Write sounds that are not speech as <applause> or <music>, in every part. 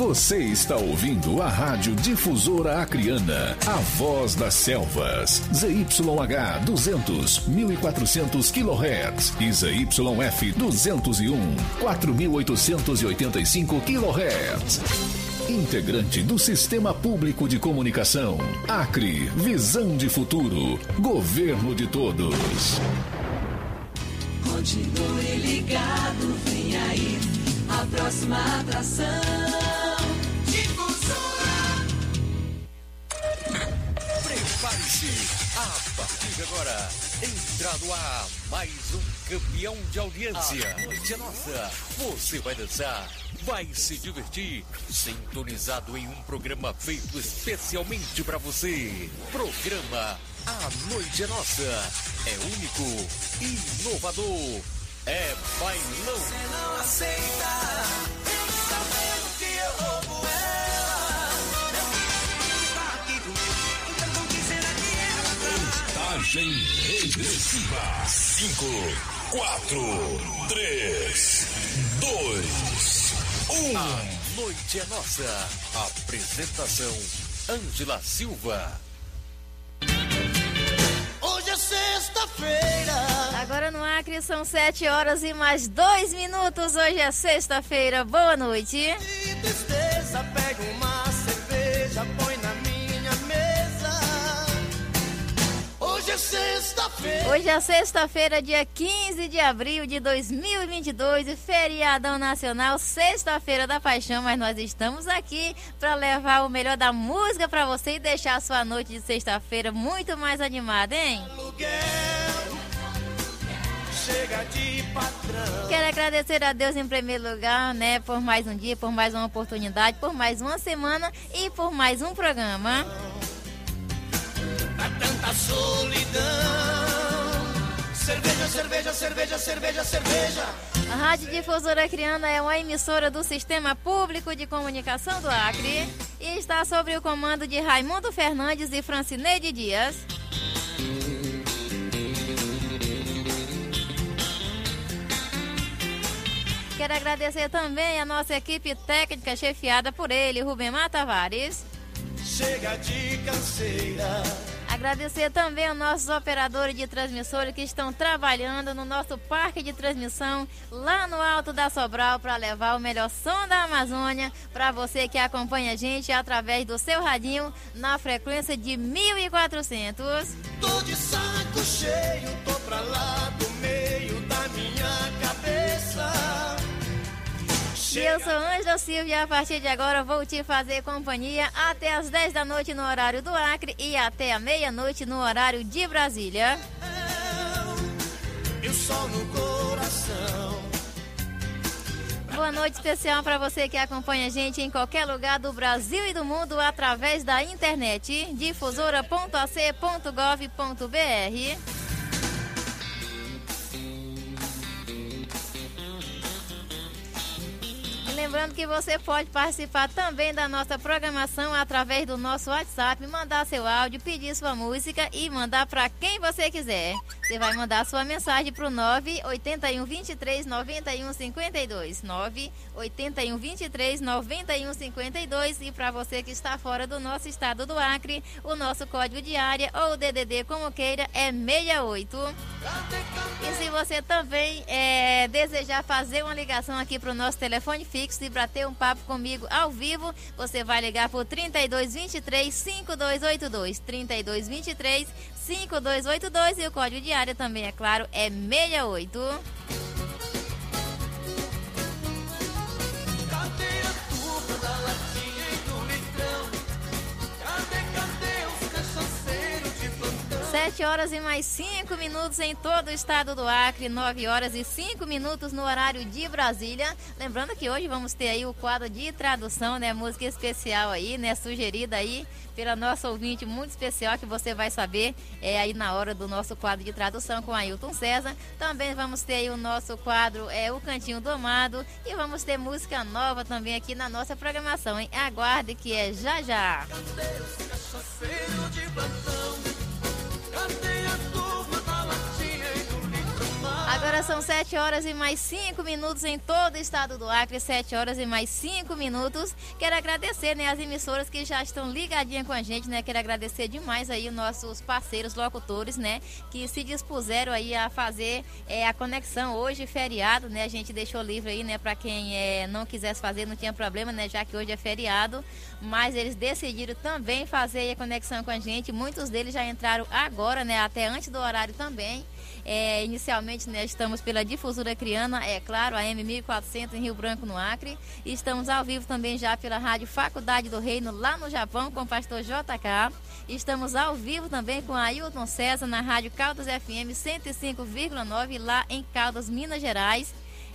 Você está ouvindo a Rádio Difusora Acriana, a voz das selvas. ZYH 200, 1400 kHz e ZYF 201, 4885 kHz. Integrante do Sistema Público de Comunicação. Acre, visão de futuro. Governo de todos. Continue ligado, vem aí a próxima atração. Prepare-se, a partir de agora, entra no ar mais um campeão de audiência. A noite é nossa, você vai dançar, vai se divertir, sintonizado em um programa feito especialmente para você. Programa A Noite é Nossa, é único, inovador, é bailão. Você não aceita, sabendo que eu roubo Contagem regressiva. 5, 4, 3, 2, 1. A Noite é Nossa. Apresentação: Ângela Silva. Hoje é sexta-feira. Agora no Acre são 7 horas e mais 2 minutos. Hoje é sexta-feira. Boa noite. De tristeza, pega uma cerveja, põe sexta-feira. Hoje é sexta-feira, dia 15 de abril de 2022, e feriadão nacional, sexta-feira da paixão, mas nós estamos aqui para levar o melhor da música para você e deixar a sua noite de sexta-feira muito mais animada, hein? Aluguel. Chega de patrão. Quero agradecer a Deus em primeiro lugar, né, por mais um dia, por mais uma oportunidade, por mais uma semana e por mais um programa. Pra tanta solidão. Cerveja, cerveja, cerveja, cerveja, cerveja. A Rádio Difusora Criana é uma emissora do Sistema Público de Comunicação do Acre e está sob o comando de Raimundo Fernandes e Francineide Dias. Quero agradecer também a nossa equipe técnica chefiada por ele, Rubemar Tavares. Chega de canseira. Agradecer também aos nossos operadores de transmissores que estão trabalhando no nosso parque de transmissão lá no Alto da Sobral para levar o melhor som da Amazônia para você que acompanha a gente através do seu radinho na frequência de 1400. Tô de saco cheio, tô pra lá E eu sou Ângela Silva e a partir de agora vou te fazer companhia até as 10 da noite no horário do Acre e até a meia-noite no horário de Brasília. E sol no coração. Boa noite especial para você que acompanha a gente em qualquer lugar do Brasil e do mundo através da internet difusora.ac.gov.br. lembrando que você pode participar também da nossa programação através do nosso WhatsApp, mandar seu áudio, pedir sua música e mandar para quem você quiser. Você vai mandar sua mensagem para o 981 23 91 52. 981 23 91 52. E para você que está fora do nosso estado do Acre, o nosso código de área ou DDD como queira é 68. E se você também é, desejar fazer uma ligação aqui para o nosso telefone fixo e para ter um papo comigo ao vivo, você vai ligar por 3223 5282. 3223 5282 e o código de área também, é claro, é 68. 7 horas e mais 5 minutos em todo o estado do Acre, 9 horas e 5 minutos no horário de Brasília. Lembrando que hoje vamos ter aí o quadro de tradução, né? Música especial aí, né? Sugerida aí pela nossa ouvinte muito especial que você vai saber é aí na hora do nosso quadro de tradução com Ailton César. Também vamos ter aí o nosso quadro é o Cantinho do Amado e vamos ter música nova também aqui na nossa programação, hein? Aguarde que é já já. Cadê cachaceiros de Agora são 7 horas e mais 5 minutos em todo o estado do Acre, 7 horas e mais 5 minutos. Quero agradecer, né, as emissoras que já estão ligadinhas com a gente, né? Quero agradecer demais aí os nossos parceiros locutores, né, que se dispuseram aí a fazer é, a conexão hoje feriado, né? A gente deixou livre aí, né, para quem é, não quisesse fazer, não tinha problema, né, já que hoje é feriado, mas eles decidiram também fazer a conexão com a gente. Muitos deles já entraram agora, né, até antes do horário também. É, inicialmente, né, estamos pela Difusora Criana, é claro, a M1400 em Rio Branco, no Acre. E estamos ao vivo também já pela Rádio Faculdade do Reino, lá no Japão, com o pastor JK. Estamos ao vivo também com a Ailton César na Rádio Caldas FM 105,9, lá em Caldas, Minas Gerais.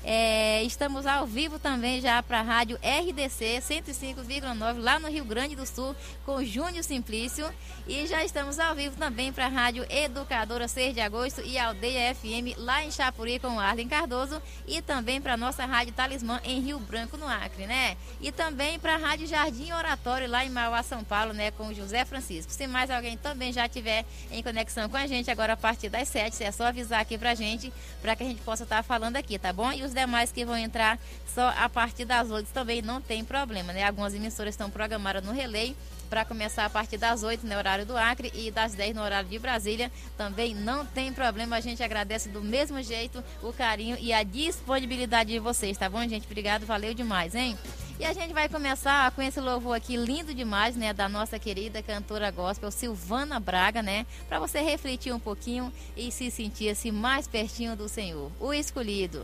É, estamos ao vivo também já para a rádio RDC 105,9 lá no Rio Grande do Sul com Júnior Simplício e já estamos ao vivo também para a rádio Educadora 6 de Agosto e Aldeia FM lá em Chapuri com Arlen Cardoso e também para nossa rádio Talismã em Rio Branco no Acre, né? E também para a rádio Jardim Oratório lá em Mauá, São Paulo, né, com José Francisco. Se mais alguém também já tiver em conexão com a gente agora a partir das 7, é só avisar aqui pra gente para que a gente possa estar falando aqui, tá bom? E os demais que vão entrar só a partir das 8 também não tem problema, né? Algumas emissoras estão programadas no relay para começar a partir das 8 no horário do Acre e das 10 no horário de Brasília. Também não tem problema, a gente agradece do mesmo jeito o carinho e a disponibilidade de vocês, tá bom, gente? Obrigado, valeu demais, hein? E a gente vai começar com esse louvor aqui lindo demais, né, da nossa querida cantora gospel Silvana Braga, né, para você refletir um pouquinho e se sentir assim mais pertinho do Senhor. O escolhido.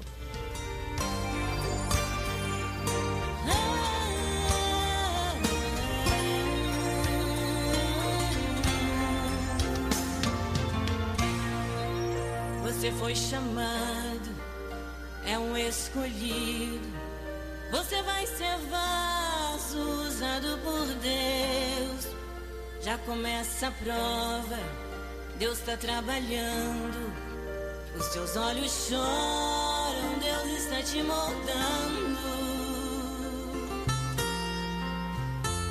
Você foi chamado, é um escolhido. Você vai ser vaso usado por Deus. Já começa a prova, Deus está trabalhando. Os teus olhos choram, Deus está te moldando.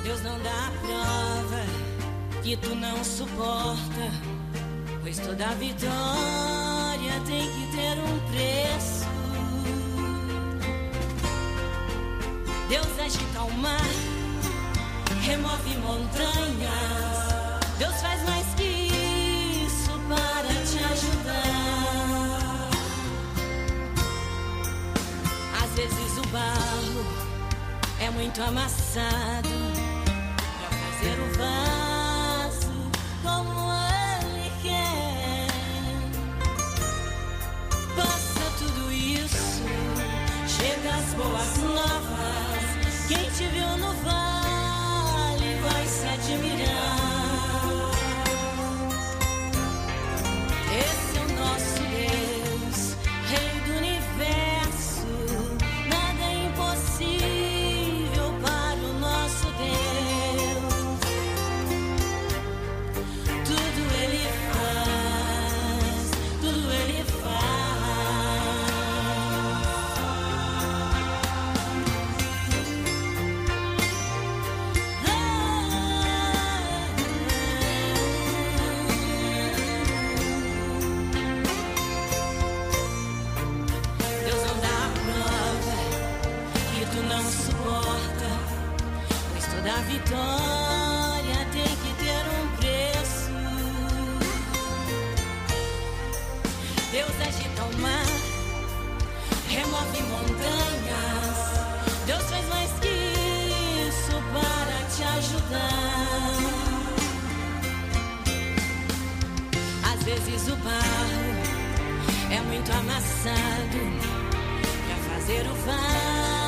Deus não dá prova que tu não suporta. Pois toda vitória tem que ter um preço. Deus agita o mar, remove montanhas. Deus faz mais que isso para te ajudar. Às vezes o barro é muito amassado para fazer o vaso chega as amassado pra fazer o vaso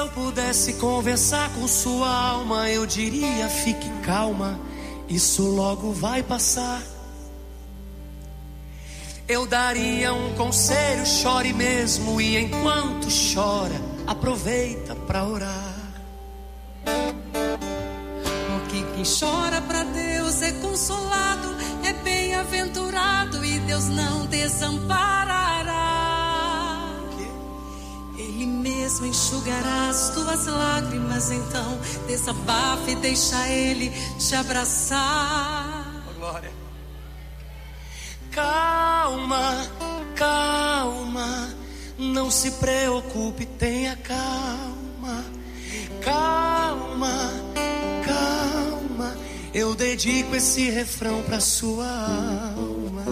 eu pudesse conversar com sua alma, eu diria: fique calma, isso logo vai passar. Eu daria um conselho, chore mesmo, e enquanto chora, aproveita pra orar. Desabafe e deixa Ele te abraçar. Glória. Calma, calma, não se preocupe, tenha calma. Calma, calma, eu dedico esse refrão pra sua alma.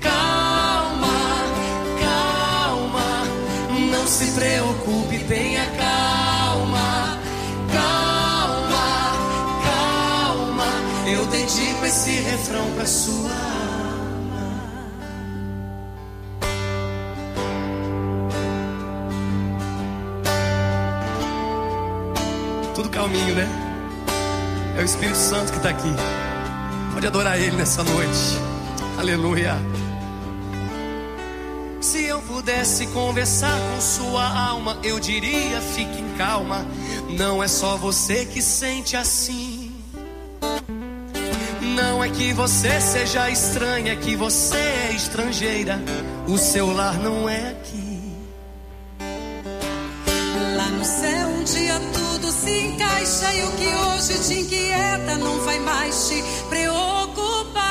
Calma, calma, não se preocupe, tenha calma. Eu dedico esse refrão pra sua alma. Tudo calminho, né? É o Espírito Santo que está aqui. Pode adorar Ele nessa noite. Aleluia. Se eu pudesse conversar com sua alma, eu diria: fique calma. Não é só você que sente assim. Não é que você seja estranha, é que você é estrangeira. O seu lar não é aqui. Lá no céu um dia tudo se encaixa e o que hoje te inquieta não vai mais te preocupar.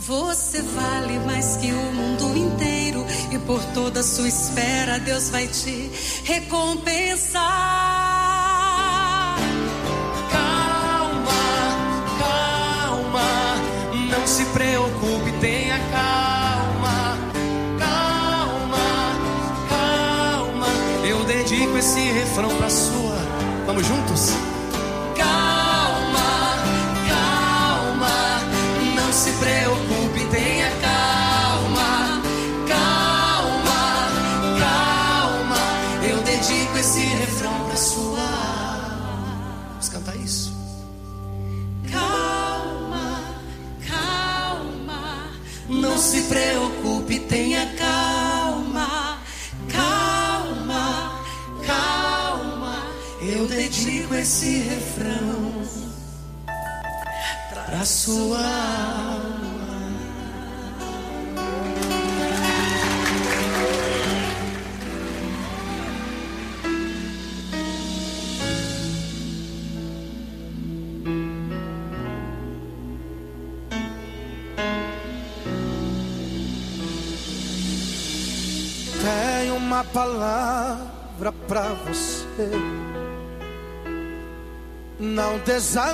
Você vale mais que o mundo inteiro e por toda a sua espera Deus vai te recompensar. Esse refrão pra sua. Vamos juntos? Calma, calma, não se preocupe, tenha calma. Calma, calma, eu dedico esse refrão pra sua. Vamos cantar isso? Calma, calma, Não se preocupe, esse refrão pra sua alma. uma palavra pra você. Não desanimes.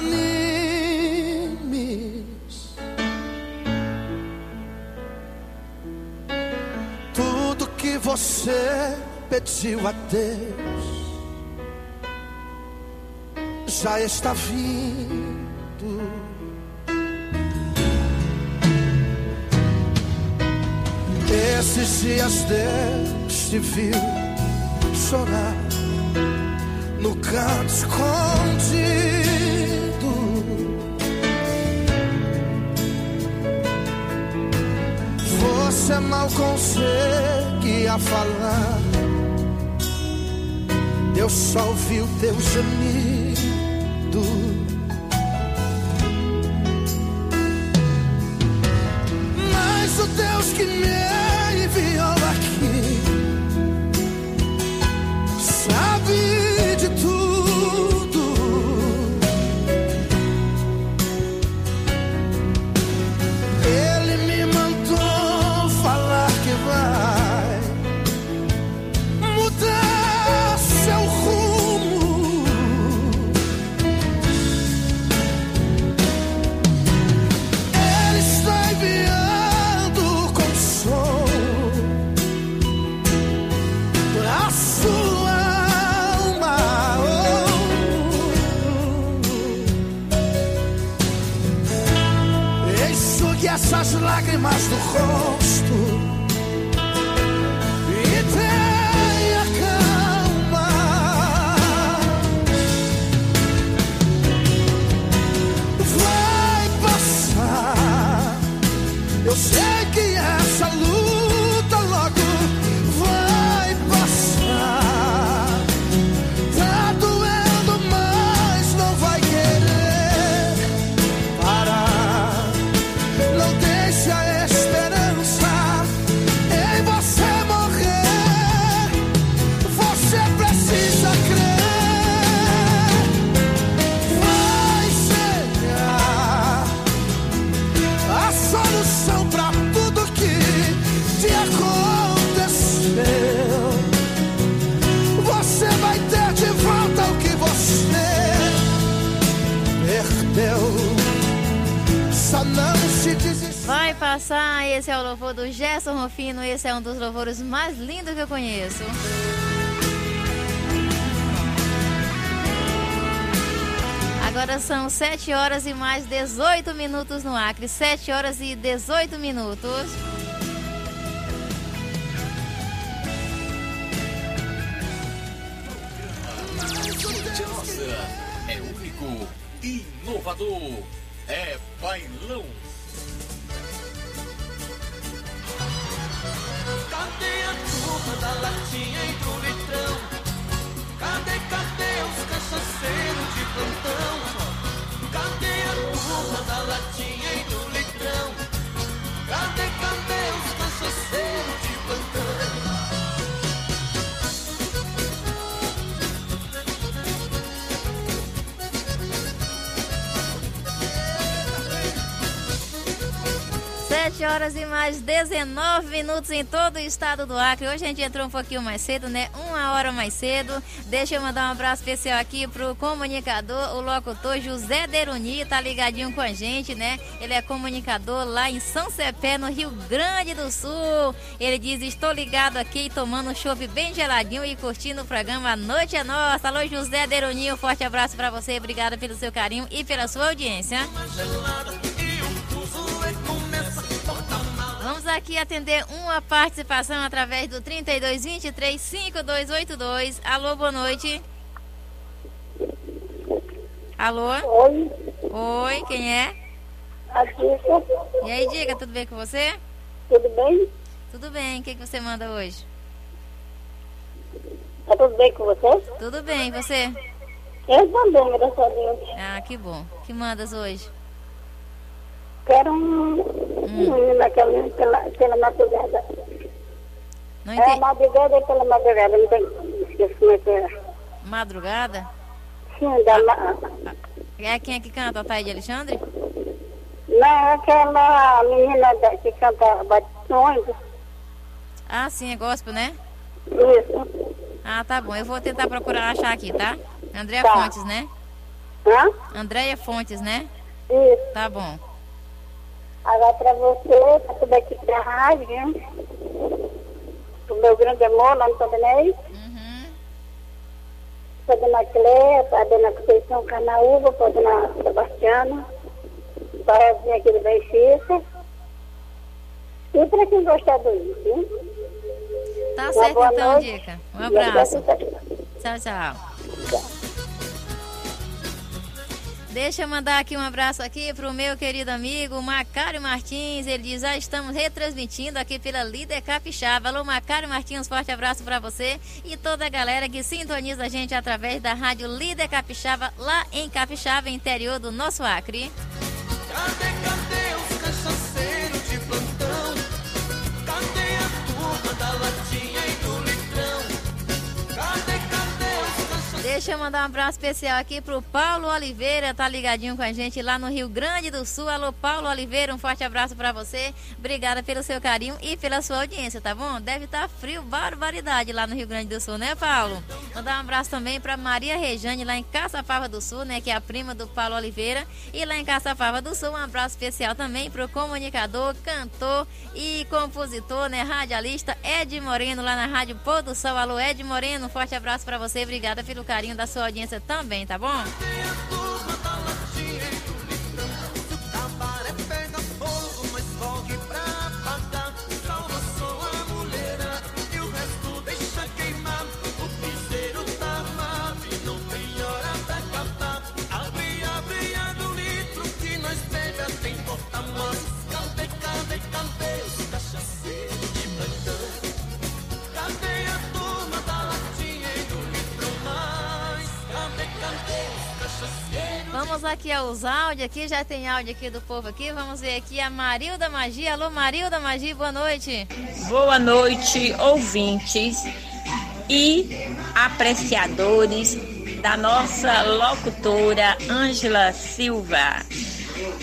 Tudo que você pediu a Deus já está vindo. Esses dias Deus te viu chorar no canto escondido. Você mal conseguia falar. Deus só ouviu teu gemido. Mas o Deus que me lágrimas Passar, esse é o louvor do Gerson Rufino, esse é um dos louvores mais lindos que eu conheço. Agora são 7 horas e mais 18 minutos no Acre. 7 horas e 18 minutos. É único, inovador, é bailão. Do litrão? Cadê, cadê os cachaceiros de plantão? Cadê a turma da latinha 7 horas e mais 19 minutos em todo o estado do Acre. Hoje a gente entrou um pouquinho mais cedo, né? Uma hora mais cedo. Deixa eu mandar um abraço especial aqui pro comunicador, o locutor José Deruni, tá ligadinho com a gente, né? Ele é comunicador lá em São Cepé, no Rio Grande do Sul. Ele diz: Estou ligado aqui tomando um chope bem geladinho e curtindo o programa A Noite é Nossa. Alô, José Deruni, um forte abraço para você. Obrigada pelo seu carinho e pela sua audiência. Aqui atender uma participação através do 3223 5282. Alô, boa noite. Alô? Oi, Oi, quem é? a Dica, E aí, diga, tudo bem com você? tudo bem? Tudo bem, o que, que você manda hoje? Tá tudo bem com você? Tudo bem, e você? Eu também, graças a Deus. Ah, que bom. que mandas hoje? Quero um, um menino naquela, pela, pela madrugada. Não É entendi. madrugada e pela madrugada, não tem. Esqueci como é que é. Madrugada? Sim, da, ma- É quem é que canta? A Thaíde Alexandre? não, aquela menina da, que canta Batistões. Ah, sim, é gospel, né? Isso. Ah, tá bom. Eu vou tentar procurar achar aqui, tá? Andréia Tá. Fontes, né? Hã? Andréia Fontes, né? Isso. Tá bom. Agora pra você, pra tudo aqui da rádio, viu? Pro meu grande amor, lá no Tondinei. Uhum. Pra dona Cléia, pra dona Conceição Carnaúba, pra dona Sebastiana, pra vir aqui do Benfica. E pra quem gostar do isso? Tá certo então, noite. Dica. Um abraço. abraço. Tchau, tchau. Deixa eu mandar aqui um abraço aqui pro meu querido amigo Macário Martins. Ele diz: já estamos retransmitindo aqui pela Líder Capixaba. Alô, Macário Martins, forte abraço para você e toda a galera que sintoniza a gente através da rádio Líder Capixaba, lá em Capixaba, interior do nosso Acre. Deixa eu mandar um abraço especial aqui pro Paulo Oliveira, tá ligadinho com a gente lá no Rio Grande do Sul. Alô, Paulo Oliveira, um forte abraço pra você. Obrigada pelo seu carinho e pela sua audiência, tá bom? Deve estar frio, barbaridade lá no Rio Grande do Sul, né, Paulo? Mandar um abraço também pra Maria Rejane, lá em Caçapava do Sul, né, que é a prima do Paulo Oliveira. E lá em Caçapava do Sul, um abraço especial também pro comunicador, cantor e compositor, né, radialista Ed Moreno, lá na Rádio Pôr do Sol. Alô, Ed Moreno, um forte abraço pra você. Obrigada pelo carinho da sua audiência também, tá bom? Vamos aqui aos áudios aqui, já tem áudio aqui do povo aqui. Vamos ver aqui a Marilda Magia. Alô, Marilda Magia, boa noite. Boa noite, ouvintes e apreciadores da nossa locutora Ângela Silva.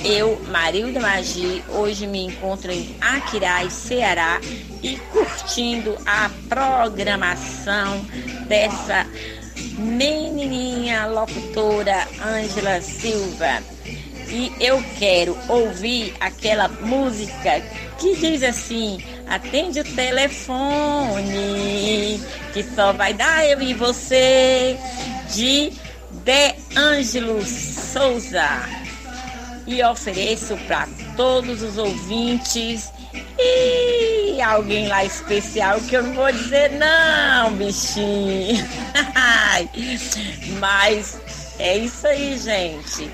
Eu, Marilda Magi, hoje me encontro em Aquiraz, Ceará e curtindo a programação dessa menininha locutora Ângela Silva. E eu quero ouvir aquela música que diz assim: atende o telefone, que só vai dar eu e você, de De Ângelo Souza. E ofereço para todos os ouvintes e alguém lá especial que eu não vou dizer não, bichinho. Mas é isso aí, gente.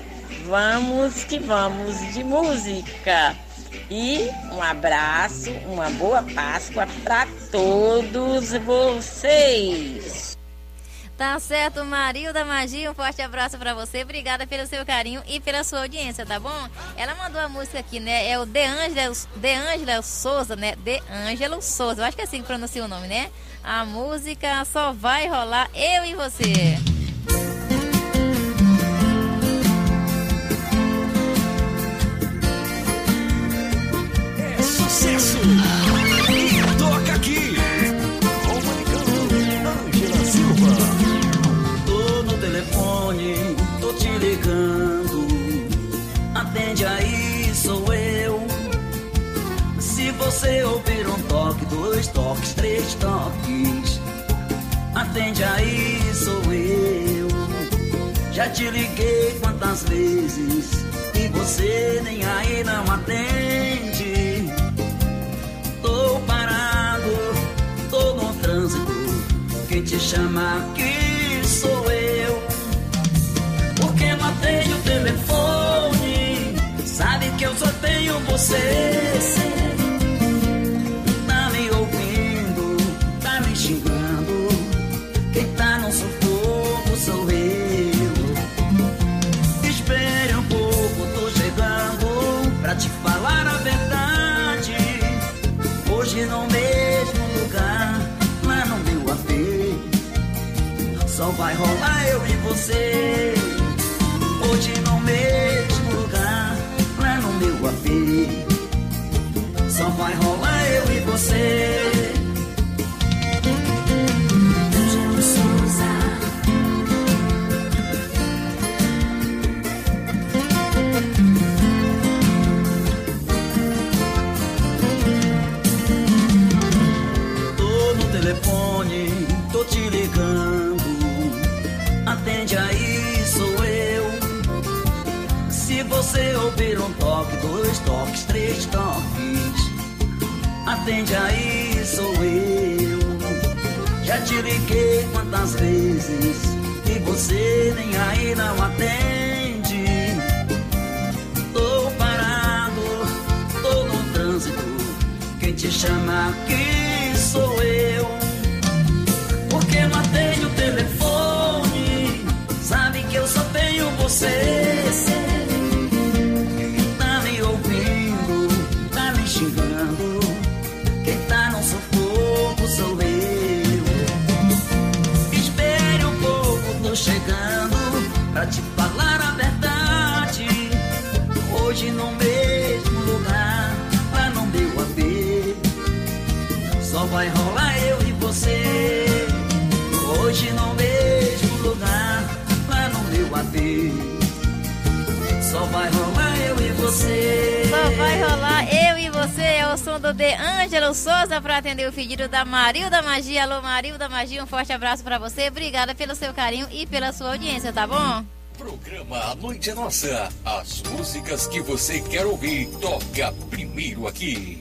Vamos que vamos de música. E um abraço, uma boa Páscoa para todos vocês. Tá certo, Marilda Magia, um forte abraço pra você. Obrigada pelo seu carinho e pela sua audiência, tá bom? Ela mandou a música aqui, né? É o De Angelo, De Angelo Souza, né? De Angelo Souza. Eu acho que é assim que pronuncia o nome, né? A música só vai rolar eu e você. É sucesso! Você ouvir um toque, dois toques, três toques. Atende aí, sou eu. Já te liguei quantas vezes e você nem aí não atende. Tô parado, tô no trânsito. Quem te chama aqui sou eu. Porque não atende o telefone. Sabe que eu só tenho você. No mesmo lugar, lá no meu AP. Só vai rolar eu e você. Da Marilda Magia. Alô, Marilda Magia, um forte abraço para você. Obrigada pelo seu carinho e pela sua audiência, tá bom? Programa A Noite é Nossa. As músicas que você quer ouvir, toca primeiro aqui.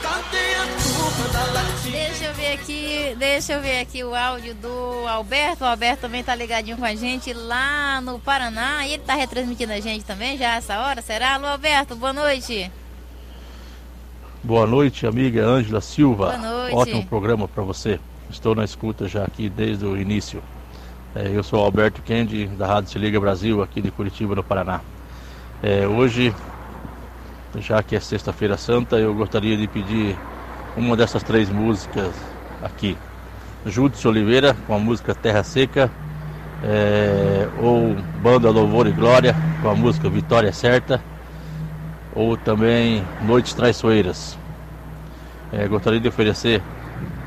Cadê a turma da latinha? Deixa eu ver aqui, deixa eu ver aqui o áudio do Alberto. O Alberto também tá ligadinho com a gente lá no Paraná. E ele tá retransmitindo a gente também já essa hora, será? Alô, Alberto, boa noite. Boa noite, amiga Ângela Silva. Boa noite. Ótimo programa para você. Estou na escuta já aqui desde o início. É, eu sou Alberto Kendi, da Rádio Se Liga Brasil, aqui de Curitiba, no Paraná. É, hoje, já que é Sexta-feira Santa, eu gostaria de pedir uma dessas três músicas aqui. Júdice Oliveira, com a música Terra Seca, é, ou Banda Louvor e Glória, com a música Vitória Certa, ou também Noites Traiçoeiras. É, gostaria de oferecer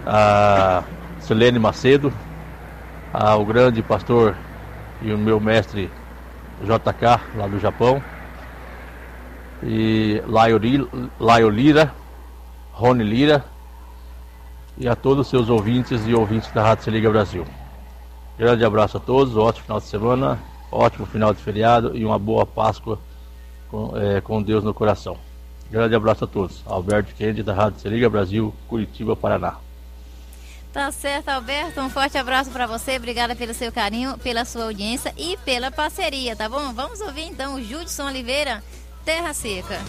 a Selene Macedo, ao grande pastor e o meu mestre JK, lá do Japão, e Laio Lira, Rony Lira, e a todos os seus ouvintes e ouvintes da Rádio Se Liga Brasil. Grande abraço a todos, ótimo final de semana, ótimo final de feriado e uma boa Páscoa com, é, com Deus no coração. Grande abraço a todos. Alberto Kennedy, da Rádio Se Liga Brasil, Curitiba, Paraná. Tá certo, Alberto. Um forte abraço para você. Obrigada pelo seu carinho, pela sua audiência e pela parceria, tá bom? Vamos ouvir então o Judson Oliveira, Terra Seca.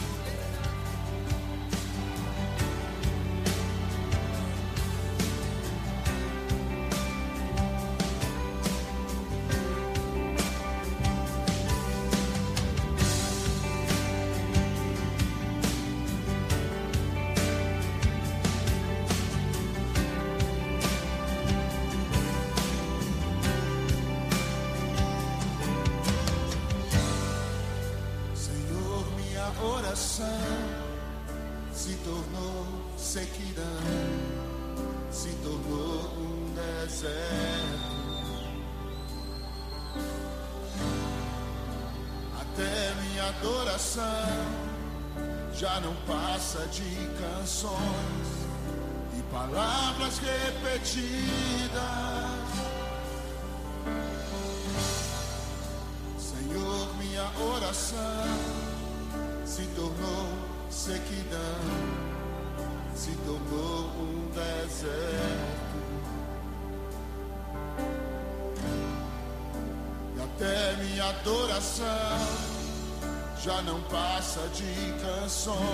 De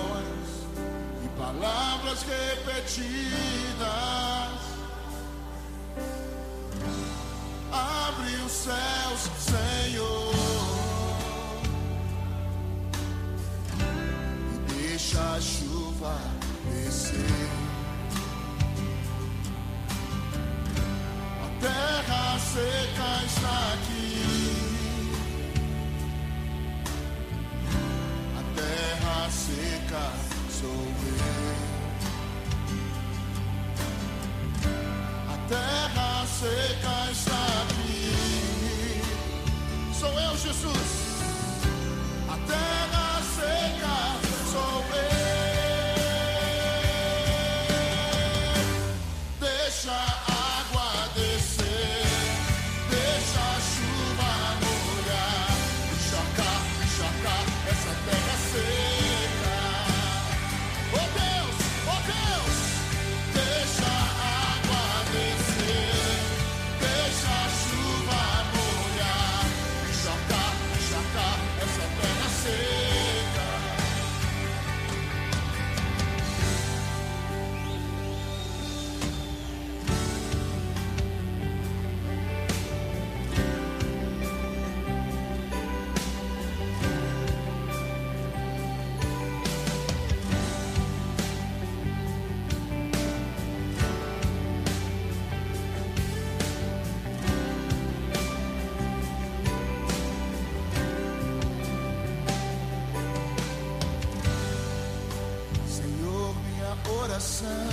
adoração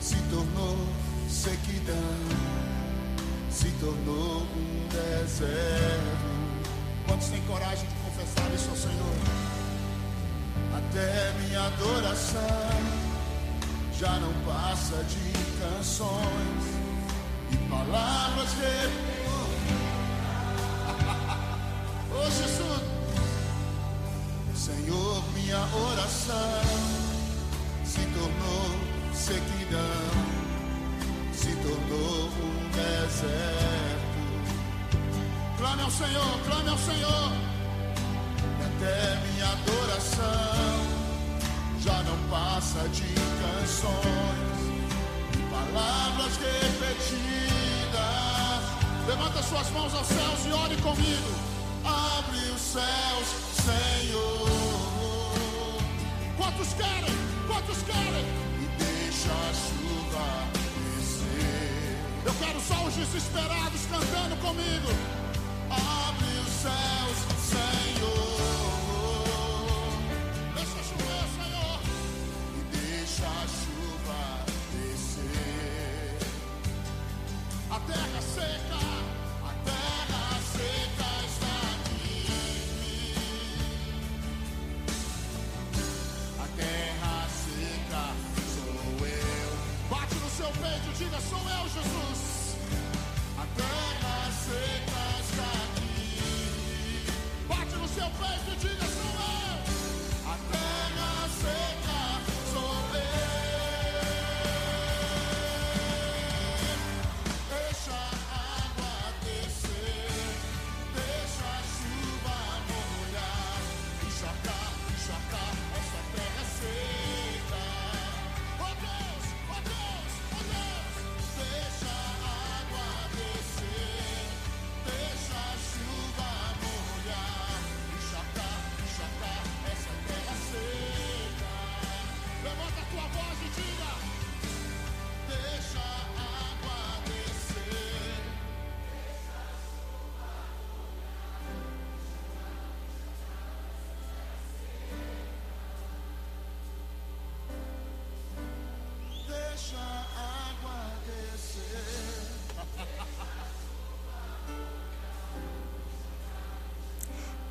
se tornou sequidão, se tornou um deserto. Quantos têm coragem de confessar isso ao Senhor? Até minha adoração já não passa de canções e palavras de Oh <laughs> Jesus, Senhor, minha oração se tornou sequidão, se tornou um deserto. Clame ao Senhor, clame ao Senhor, e até minha adoração já não passa de canções e palavras repetidas. Levanta suas mãos aos céus e ore comigo. Abre os céus, Senhor. Quantos querem? Quantos querem? E deixa a chuva descer. Eu quero só os desesperados cantando comigo. Abre os céus,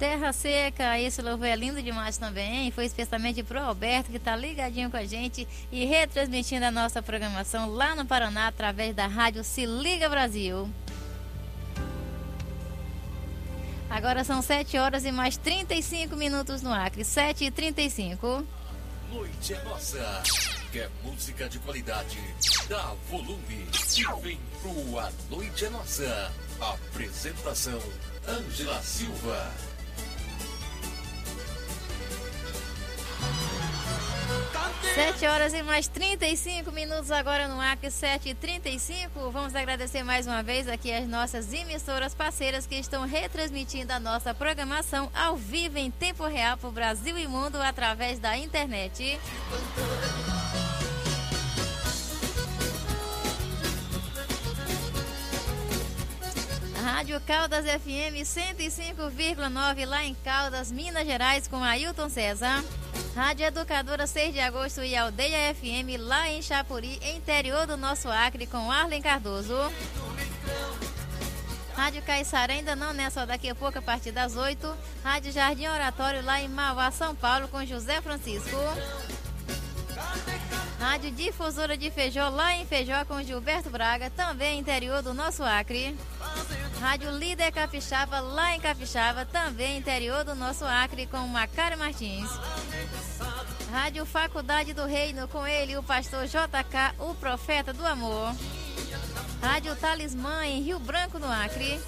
Terra Seca, esse louvor é lindo demais também. Foi especialmente pro Alberto, que tá ligadinho com a gente e retransmitindo a nossa programação lá no Paraná através da rádio Se Liga Brasil. Agora são 7 horas e mais 35 minutos no Acre. 7 e 35. Noite é nossa. Quer música de qualidade? Dá volume vem pro A Noite é Nossa. Apresentação: Ângela Silva. Sete horas e mais 35 minutos agora no Acre 7 e 35 Vamos agradecer mais uma vez aqui as nossas emissoras parceiras que estão retransmitindo a nossa programação ao vivo em tempo real para o Brasil e mundo através da internet. Rádio Caldas FM 105,9 lá em Caldas, Minas Gerais, com Ailton César. Rádio Educadora 6 de Agosto e Aldeia FM lá em Chapuri, interior do nosso Acre, com Arlen Cardoso. Rádio Caiçara ainda não, né? Só daqui a pouco, a partir das 8. Rádio Jardim Oratório lá em Mauá, São Paulo, com José Francisco. Rádio Difusora de Feijó lá em Feijó com Gilberto Braga, também interior do nosso Acre. Rádio Líder Capixaba lá em Capixaba, também interior do nosso Acre com Macário Martins. Rádio Faculdade do Reino com ele, o pastor JK, o profeta do amor. Rádio Talismã em Rio Branco no Acre.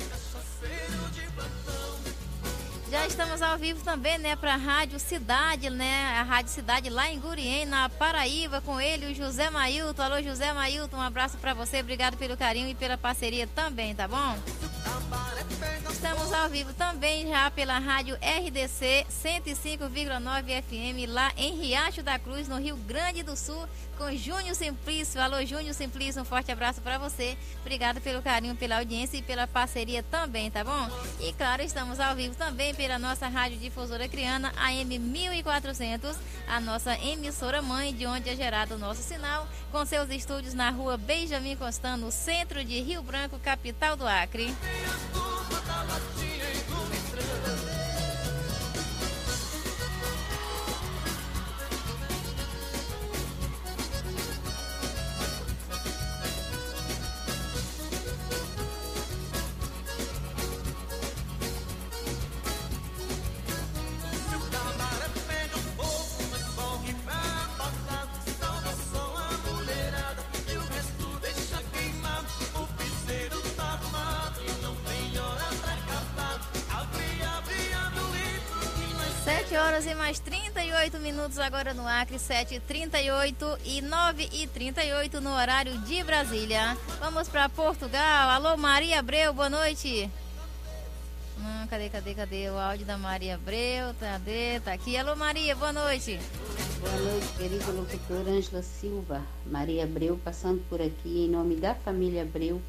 Já estamos ao vivo também, né, para a Rádio Cidade, né, a Rádio Cidade lá em Gurien, na Paraíba, com ele, o José Mailton. Alô, José Mailton, um abraço para você, obrigado pelo carinho e pela parceria também, tá bom? Estamos ao vivo também já pela rádio RDC 105,9 FM lá em Riacho da Cruz, no Rio Grande do Sul, com Júnior Simplício. Alô, Júnior Simplício, um forte abraço para você. Obrigado pelo carinho, pela audiência e pela parceria também, tá bom? E claro, estamos ao vivo também pela nossa rádio difusora criana AM 1400, a nossa emissora mãe, de onde é gerado o nosso sinal, com seus estúdios na rua Benjamin Constant, no centro de Rio Branco, capital do Acre. Sete horas e mais 38 minutos agora no Acre, 7h38 e 9h38 no horário de Brasília. Vamos para Portugal. Alô, Maria Abreu, boa noite. Hum, cadê, cadê, cadê o áudio da Maria Abreu? Cadê? Tá aqui. Alô, Maria, boa noite. Boa noite, querida locutora Ângela Silva. Maria Abreu passando por aqui em nome da família Abreu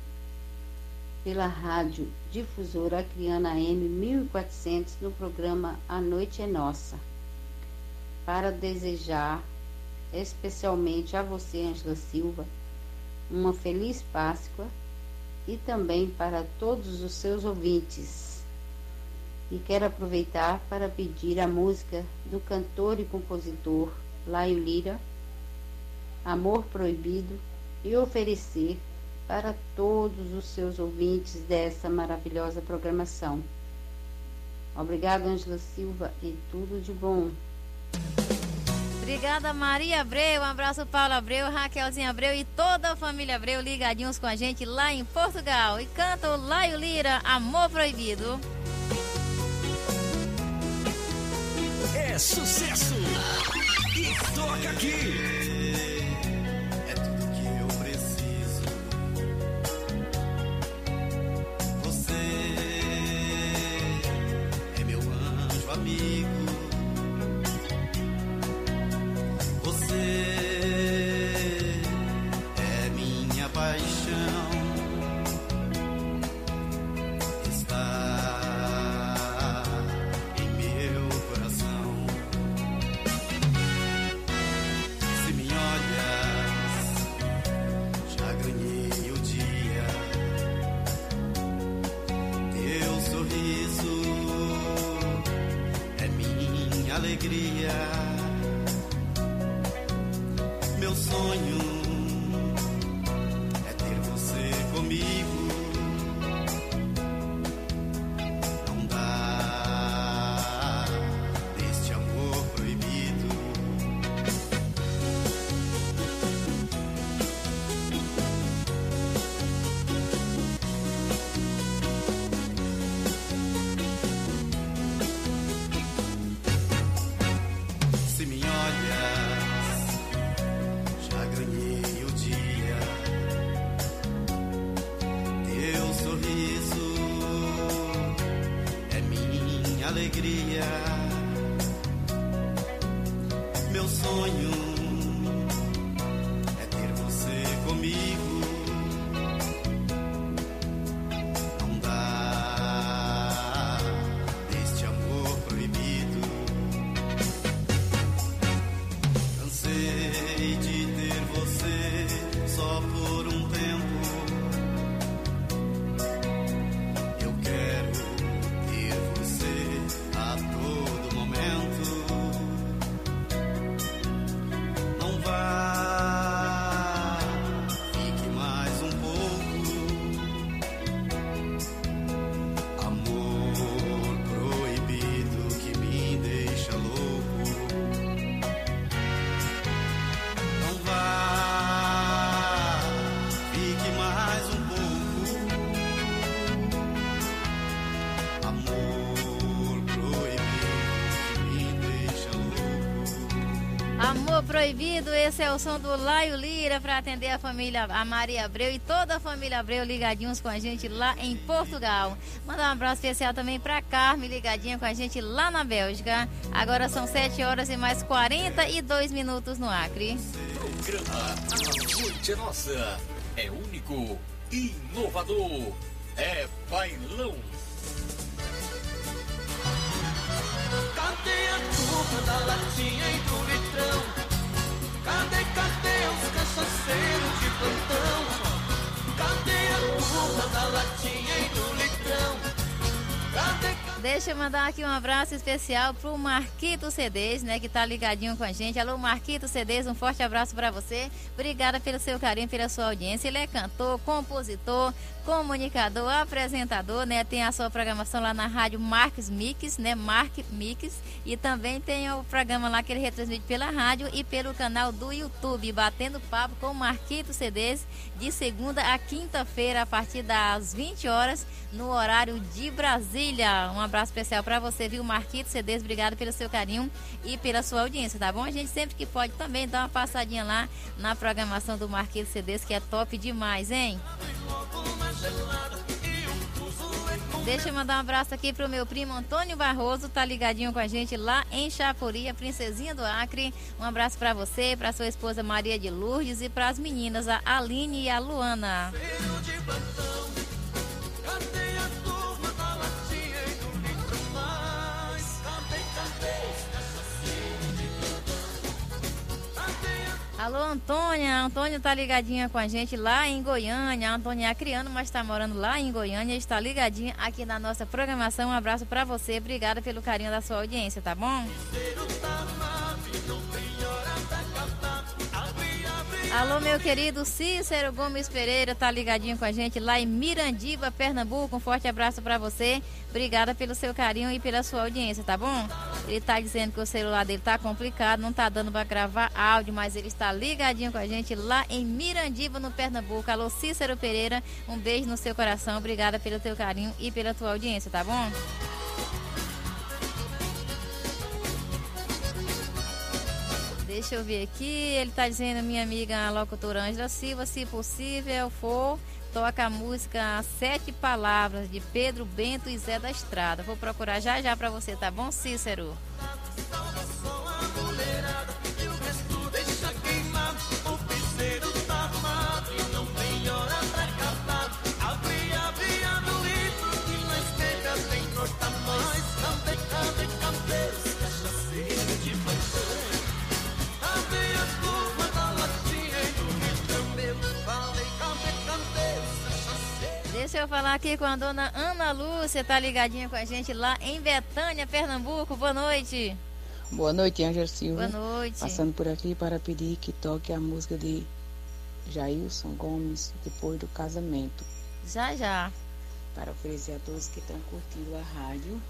pela rádio difusora Acriana AM 1400 no programa A Noite é Nossa. Para desejar especialmente a você, Ângela Silva, uma feliz Páscoa e também para todos os seus ouvintes. E quero aproveitar para pedir a música do cantor e compositor Laio Lira, Amor Proibido, e oferecer para todos os seus ouvintes dessa maravilhosa programação. Obrigada, Ângela Silva, e tudo de bom. Obrigada, Maria Abreu. Um abraço, Paulo Abreu, Raquelzinha Abreu e toda a família Abreu ligadinhos com a gente lá em Portugal. E canta o Laio Lira, Amor Proibido. É sucesso! E toca aqui! Amor Proibido, esse é o som do Laio Lira para atender a família, a Maria Abreu e toda a família Abreu ligadinhos com a gente lá em Portugal. Mandar um abraço especial também para Carme, ligadinha com a gente lá na Bélgica. Agora são 7 horas e mais 42 minutos no Acre. Programa A Noite é Nossa. É único, inovador. É bailão. Cadê a turma da latinha e do litrão? De plantão? Da latinha e do litrão? Deixa eu mandar aqui um abraço especial pro Marquito CDs, né, que tá ligadinho com a gente. Alô, Marquito CDs, um forte abraço para você. Obrigada pelo seu carinho, pela sua audiência. Ele é cantor, compositor, comunicador, apresentador, né? Tem a sua programação lá na rádio Marques Mix, né? Mark Mix. E também tem o programa lá que ele retransmite pela rádio e pelo canal do YouTube, batendo papo com Marquito CDs, de segunda a quinta-feira, a partir das 20 horas, no horário de Brasília. Um abraço especial para você, viu, Marquito CDs? Obrigado pelo seu carinho e pela sua audiência, tá bom? A gente sempre que pode também dá uma passadinha lá na programação do Marquito CDs, que é top demais, hein? Deixa eu mandar um abraço aqui pro meu primo Antônio Barroso, tá ligadinho com a gente lá em Chapuri, a princesinha do Acre. Um abraço para você, para sua esposa Maria de Lourdes e para as meninas, a Aline e a Luana. cadê a turma Alô, Antônia. Antônia tá ligadinha com a gente lá em Goiânia. A Antônia é acriano, mas tá morando lá em Goiânia. Está ligadinha aqui na nossa programação. Um abraço para você. Obrigada pelo carinho da sua audiência, tá bom? Alô, meu querido Cícero Gomes Pereira, tá ligadinho com a gente lá em Mirandiba, Pernambuco. Um forte abraço para você. Obrigada pelo seu carinho e pela sua audiência, tá bom? Ele tá dizendo que o celular dele tá complicado, não tá dando para gravar áudio, mas ele está ligadinho com a gente lá em Mirandiba, no Pernambuco. Alô, Cícero Pereira, um beijo no seu coração. Obrigada pelo teu carinho e pela tua audiência, tá bom? Deixa eu ver aqui. Ele tá dizendo, minha amiga a locutora Ângela Silva, se possível for, toca a música Sete Palavras de Pedro Bento e Zé da Estrada. Vou procurar já já pra você, tá bom, Cícero? Eu falar aqui com a dona Ana Lúcia, tá ligadinha com a gente lá em Betânia, Pernambuco. Boa noite. Boa noite, Ângela Silva. Boa noite. Passando por aqui para pedir que toque a música de Jailson Gomes, depois do casamento. Já, já. Para oferecer a todos que estão curtindo a rádio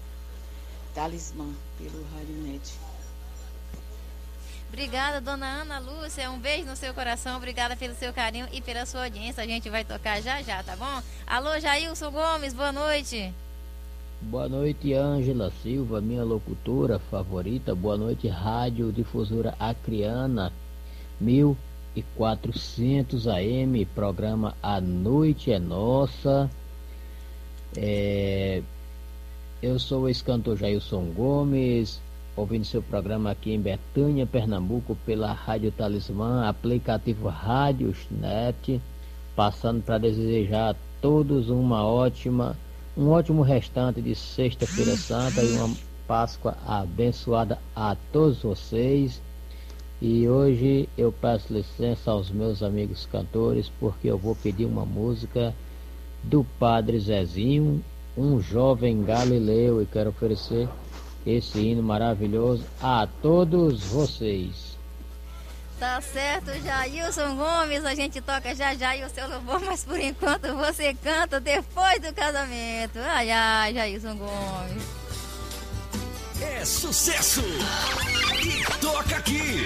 Talismã pelo Rádio Net. Obrigada, dona Ana Lúcia. Um beijo no seu coração. Obrigada pelo seu carinho e pela sua audiência. A gente vai tocar já já, tá bom? Alô, Jailson Gomes, boa noite. Boa noite, Ângela Silva, minha locutora favorita. Boa noite, Rádio Difusora Acriana, 1400 AM, programa A Noite é Nossa. É, eu sou o ex-cantor Jailson Gomes, ouvindo seu programa aqui em Betânia, Pernambuco, pela Rádio Talismã, aplicativo Rádios Net, passando para desejar a todos uma ótima um ótimo restante de Sexta-feira Santa e uma Páscoa abençoada a todos vocês. E hoje eu peço licença aos meus amigos cantores, porque eu vou pedir uma música do Padre Zezinho, um jovem galileu, e quero oferecer esse hino maravilhoso a todos vocês. Tá certo, Jailson Gomes. A gente toca já já e o seu louvor, <laughs> mas por enquanto você canta depois do casamento. Ai, ai, Jailson Gomes. É sucesso! E toca aqui!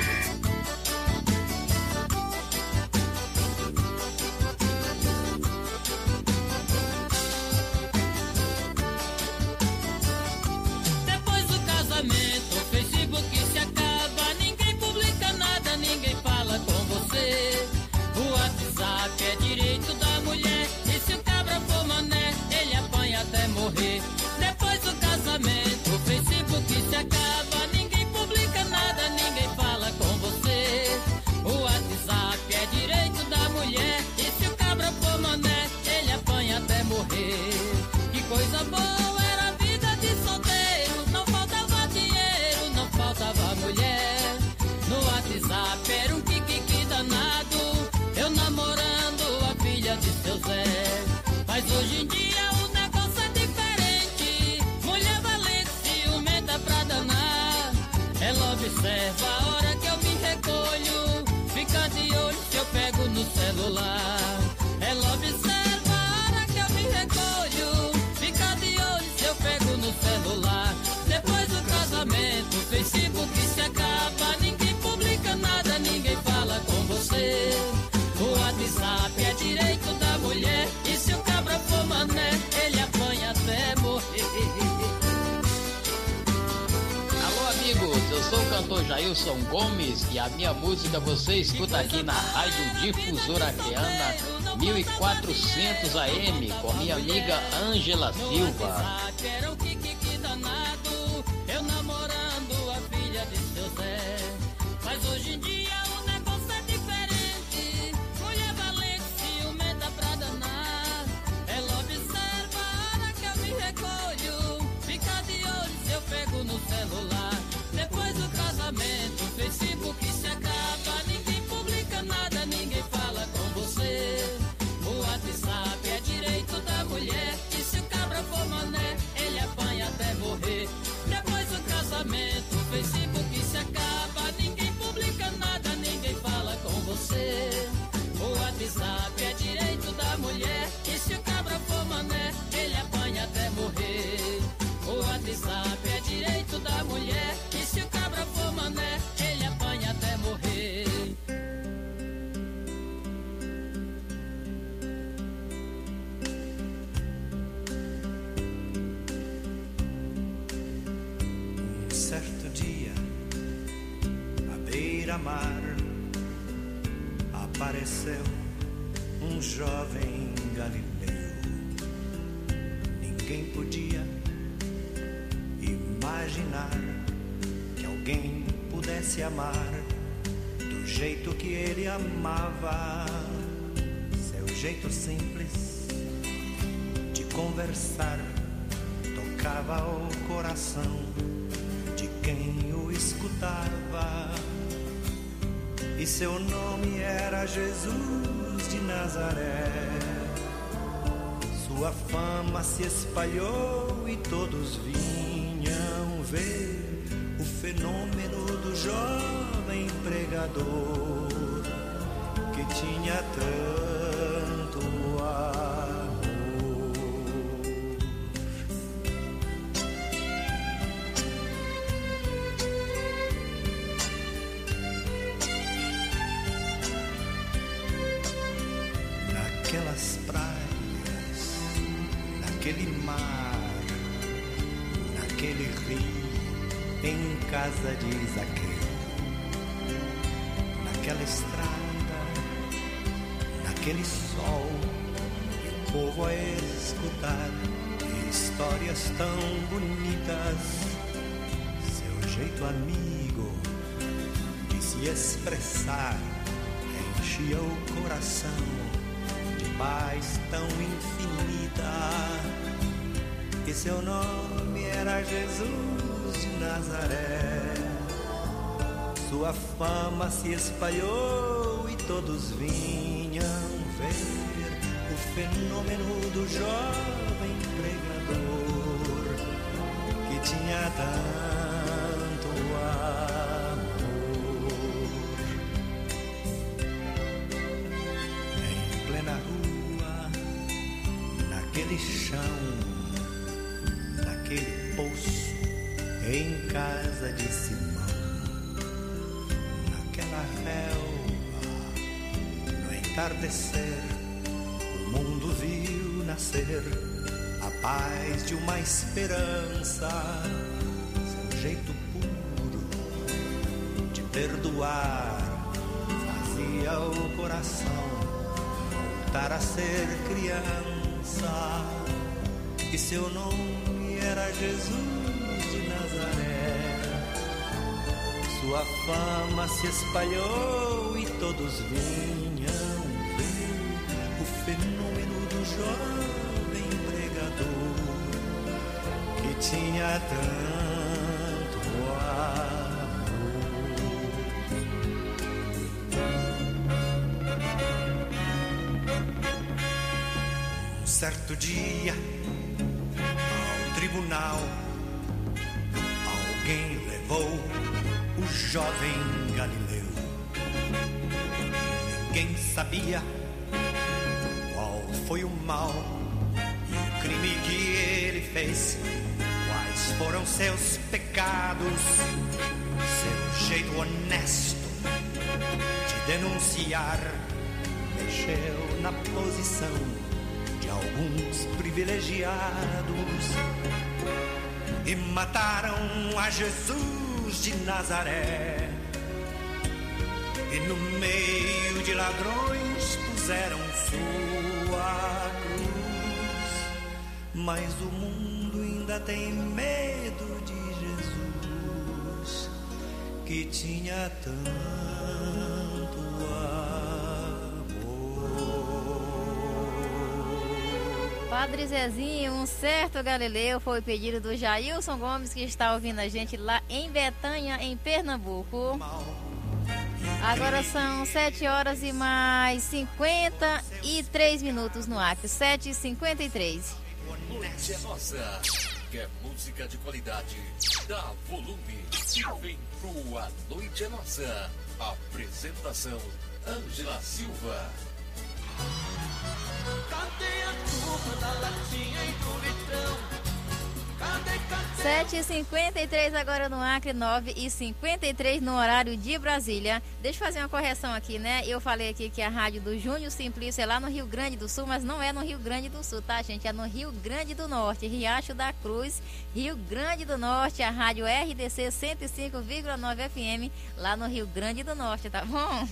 morrer o Facebook se acaba. Ninguém publica nada, ninguém fala com você. O WhatsApp é direito da mulher. E se o cabra for mané, ele apanha até morrer. Alô, amigos, eu sou o cantor Jailson Gomes e a minha música você escuta aqui na Rádio Difusora Acreana 1400 AM com minha amiga Ângela Silva. Expressar enchia o coração de paz tão infinita. E seu nome era Jesus de Nazaré. Sua fama se espalhou e todos vinham ver o fenômeno do jovem pregador que tinha tanto em casa de Simão, naquela relva, no entardecer, o mundo viu nascer a paz de uma esperança, seu jeito puro de perdoar fazia o coração voltar a ser criança. E seu nome era Jesus Sua fama se espalhou e todos vinham ver o fenômeno do jovem pregador que tinha tanto amor. Um Certo dia, jovem Galileu. Ninguém sabia qual foi o mal e o crime que ele fez. Quais foram seus pecados, seu jeito honesto de denunciar mexeu na posição de alguns privilegiados e mataram a Jesus de Nazaré. E no meio de ladrões puseram sua cruz. Mas o mundo ainda tem medo de Jesus, que tinha tanto Padre Zezinho, um certo Galileu foi pedido do Jailson Gomes, que está ouvindo a gente lá em Betânia, em Pernambuco. Agora são 7 horas e mais 53 minutos no Acre. 7 e 53 Noite é nossa. Quer música de qualidade? Dá volume e vem pro A Noite é Nossa. Apresentação: Ângela Silva. Cadê a turma da latinha e do litrão? Cadê, cadê? 7 e 53 agora no Acre, 9 e 53 no horário de Brasília. Deixa eu fazer uma correção aqui, né? Eu falei aqui que a rádio do Júnior Simplício é lá no Rio Grande do Sul, mas não é no Rio Grande do Sul, tá, gente? É no Rio Grande do Norte, Riacho da Cruz, Rio Grande do Norte, a rádio RDC 105,9 FM, lá no Rio Grande do Norte, tá bom?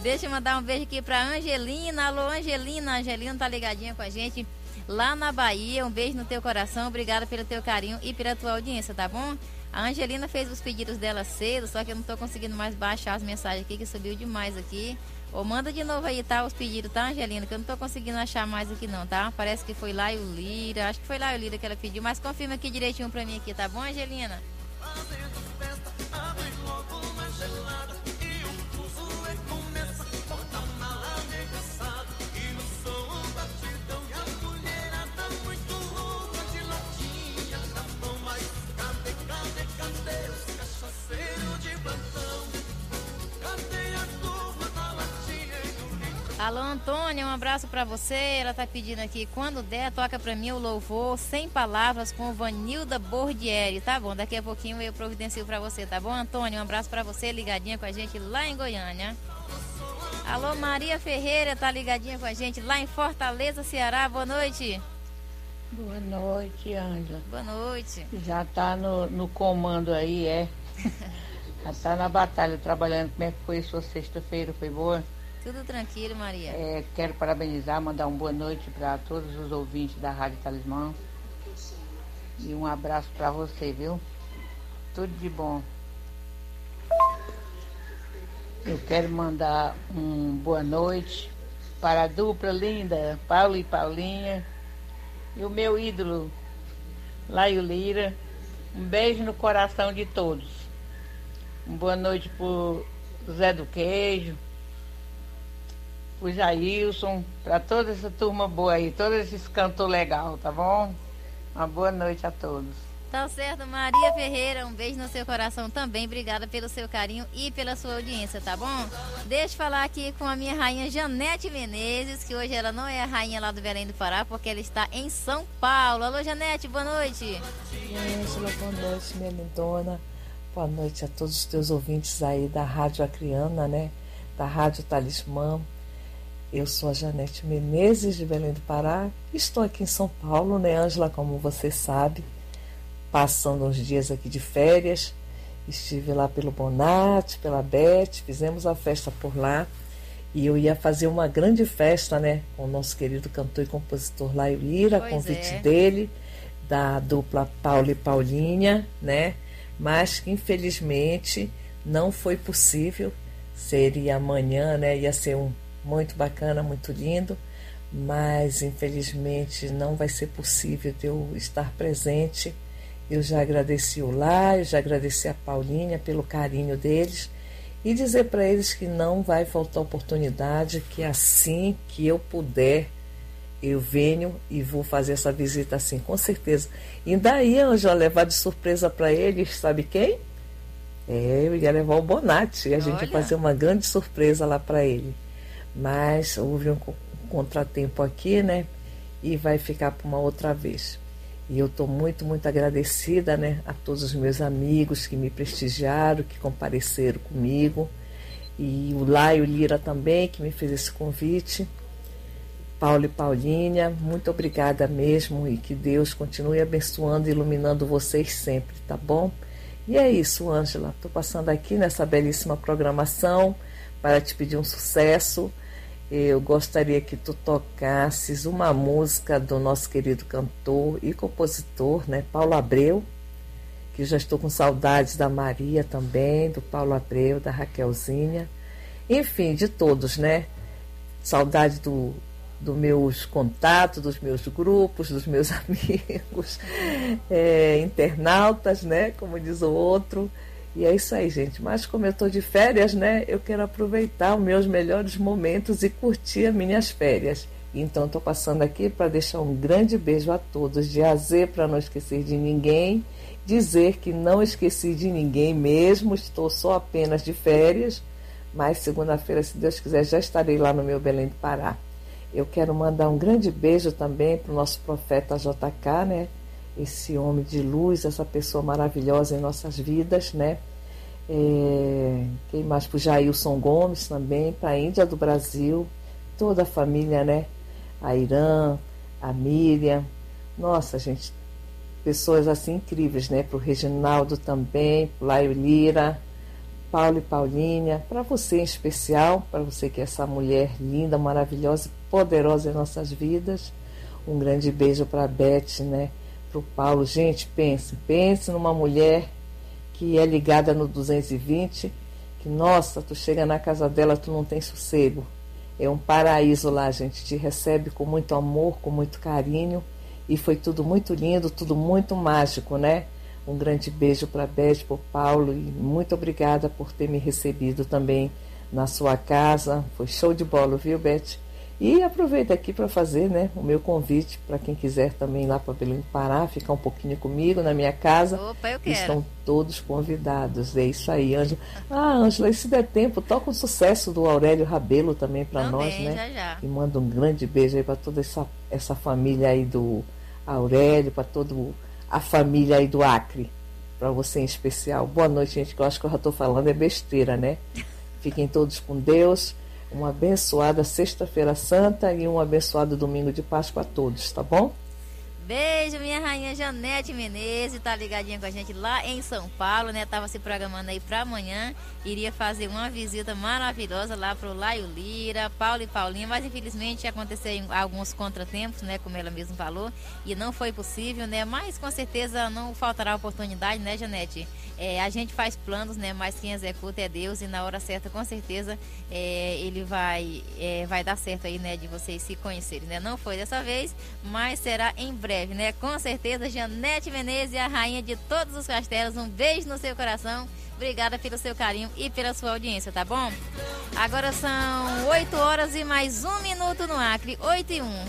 Deixa eu mandar um beijo aqui pra Angelina. Alô, Angelina. Angelina tá ligadinha com a gente lá na Bahia. Um beijo no teu coração. Obrigada pelo teu carinho e pela tua audiência, tá bom? A Angelina fez os pedidos dela cedo, só que eu não tô conseguindo mais baixar as mensagens aqui, que subiu demais aqui. Ou manda de novo aí, tá? Os pedidos, tá, Angelina? Que eu não tô conseguindo achar mais aqui não, tá? Parece que foi lá e o Lira. Acho que foi lá e o Lira que ela pediu, mas confirma aqui direitinho pra mim aqui, tá bom, Angelina? Alô, Antônia, um abraço pra você. Ela tá pedindo aqui, quando der, toca pra mim o louvor sem palavras com Vanilda Bordieri. Tá bom, daqui a pouquinho eu providencio pra você, tá bom, Antônia? Um abraço pra você, ligadinha com a gente lá em Goiânia. Alô, Maria Ferreira, tá ligadinha com a gente lá em Fortaleza, Ceará. Boa noite. Boa noite, Ângela. Boa noite. Já tá no, no comando aí, é? <laughs> Já tá na batalha trabalhando. Como é que foi sua sexta-feira? Foi boa? Tudo tranquilo, Maria. É, quero parabenizar, mandar uma boa noite para todos os ouvintes da Rádio Talismã. E um abraço para você, viu? Tudo de bom. Eu quero mandar um boa noite para a dupla linda, Paulo e Paulinha. E o meu ídolo, Laio Lira. Um beijo no coração de todos. Uma boa noite pro Zé do Queijo, pro Jailson, para toda essa turma boa aí, todos esses cantos legal, tá bom? Uma boa noite a todos. Tá certo, Maria Ferreira, um beijo no seu coração também. Obrigada pelo seu carinho e pela sua audiência, tá bom? Deixa eu falar aqui com a minha rainha Janete Menezes, que hoje ela não é a rainha lá do Belém do Pará, porque ela está em São Paulo. Alô, Janete, boa noite. Ângela, boa noite, minha lindona. Boa noite a todos os teus ouvintes aí da Rádio Acriana, né? Da Rádio Talismã. Eu sou a Janete Menezes, de Belém do Pará. Estou aqui em São Paulo, né, Ângela, como você sabe, passando uns dias aqui de férias. Estive lá pelo Bonatti, pela Beth, fizemos a festa por lá. E eu ia fazer uma grande festa, né, com o nosso querido cantor e compositor Laio Lira, Pois convite é. dele, da dupla Paulo e Paulinha, né? Mas que infelizmente não foi possível. Seria amanhã, né? Ia ser um muito bacana, muito lindo, mas infelizmente não vai ser possível de eu estar presente. Eu já agradeci o Lá, eu já agradeci a Paulinha pelo carinho deles e dizer para eles que não vai faltar oportunidade, que assim que eu puder, eu venho e vou fazer essa visita assim, com certeza. E daí, Ângela, levar de surpresa para ele, sabe quem? É, eu ia levar o Bonatti, a gente ia fazer uma grande surpresa lá para ele. Mas houve um, co- contratempo aqui, né? E vai ficar para uma outra vez. E eu estou muito, muito agradecida, né, a todos os meus amigos que me prestigiaram, que compareceram comigo. E o Laio Lira também, que me fez esse convite. Paulo e Paulinha, muito obrigada mesmo e que Deus continue abençoando e iluminando vocês sempre, tá bom? E é isso, Ângela. Estou passando aqui nessa belíssima programação para te pedir um sucesso. Eu gostaria que tu tocasses uma música do nosso querido cantor e compositor, né, Paulo Abreu, que já estou com saudades da Maria também, do Paulo Abreu, da Raquelzinha, enfim, de todos, né? Saudade do dos meus contatos, dos meus grupos, dos meus <laughs> amigos, é, internautas, né? Como diz o outro. E é isso aí, gente. Mas como eu estou de férias, né? Eu quero aproveitar os meus melhores momentos e curtir as minhas férias. Então estou passando aqui para deixar um grande beijo a todos, de A a Z para não esquecer de ninguém, dizer que não esqueci de ninguém mesmo, estou só apenas de férias, mas segunda-feira, se Deus quiser, já estarei lá no meu Belém do Pará. Eu quero mandar um grande beijo também para o nosso profeta JK, né? Esse homem de luz, essa pessoa maravilhosa em nossas vidas, né? É, quem mais para o Jailson Gomes também, para a Índia do Brasil, toda a família, né? A Irã, a Miriam, nossa, gente, pessoas assim incríveis, né? Para o Reginaldo também, para o Laio Lira, Paulo e Paulinha, para você em especial, para você que é essa mulher linda, maravilhosa e poderosa em nossas vidas. Um grande beijo para a Beth, né? Para o Paulo. Gente, pense, pense numa mulher que é ligada no 220, que, nossa, tu chega na casa dela, tu não tem sossego. É um paraíso lá, gente. Te recebe com muito amor, com muito carinho. E foi tudo muito lindo, tudo muito mágico, né? Um grande beijo para Beth, para Paulo e muito obrigada por ter me recebido também na sua casa. Foi show de bola, viu, Beth? E aproveito aqui para fazer né, o meu convite para quem quiser também ir lá para Belém do Pará, ficar um pouquinho comigo na minha casa. Opa, eu quero. Estão todos convidados. É isso aí, Ângela. Ah, Ângela, e se der tempo, toca o sucesso do Aurélio Rabelo também para nós, né? já, já. E manda um grande beijo aí para toda essa, essa família aí do Aurélio, para toda a família aí do Acre, para você em especial. Boa noite, gente, que eu acho que eu já estou falando é besteira, né? <laughs> Fiquem todos com Deus. Uma abençoada Sexta-feira Santa e um abençoado domingo de Páscoa a todos, tá bom? Beijo, minha rainha Janete Menezes, tá ligadinha com a gente lá em São Paulo, né? Tava se programando aí pra amanhã. Iria fazer uma visita maravilhosa lá pro Laio Lira, Paulo e Paulinha, mas infelizmente aconteceram alguns contratempos, né? Como ela mesmo falou, e não foi possível, né? Mas com certeza não faltará oportunidade, né, Janete? É, a gente faz planos, né? Mas quem executa é Deus e na hora certa, com certeza, é, ele vai, é, vai dar certo aí, né? De vocês se conhecerem, né? Não foi dessa vez, mas será em breve, né? Com certeza, Janete Menezes, a rainha de todos os castelos, um beijo no seu coração. Obrigada pelo seu carinho e pela sua audiência, tá bom? Agora são 8 horas e mais um minuto no Acre, 8 e 1.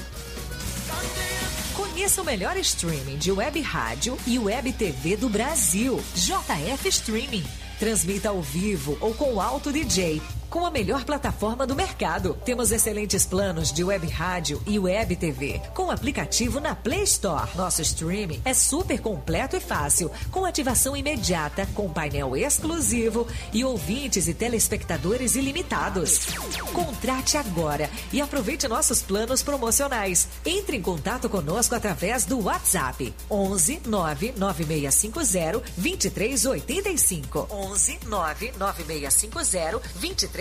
Conheça o melhor streaming de web rádio e web TV do Brasil. JF Streaming. Transmita ao vivo ou com alto DJ. Com a melhor plataforma do mercado. Temos excelentes planos de web rádio e web TV. Com aplicativo na Play Store. Nosso streaming é super completo e fácil. Com ativação imediata, com painel exclusivo e ouvintes e telespectadores ilimitados. Contrate agora e aproveite nossos planos promocionais. Entre em contato conosco através do WhatsApp 11 99650 2385. 11 99650 2385.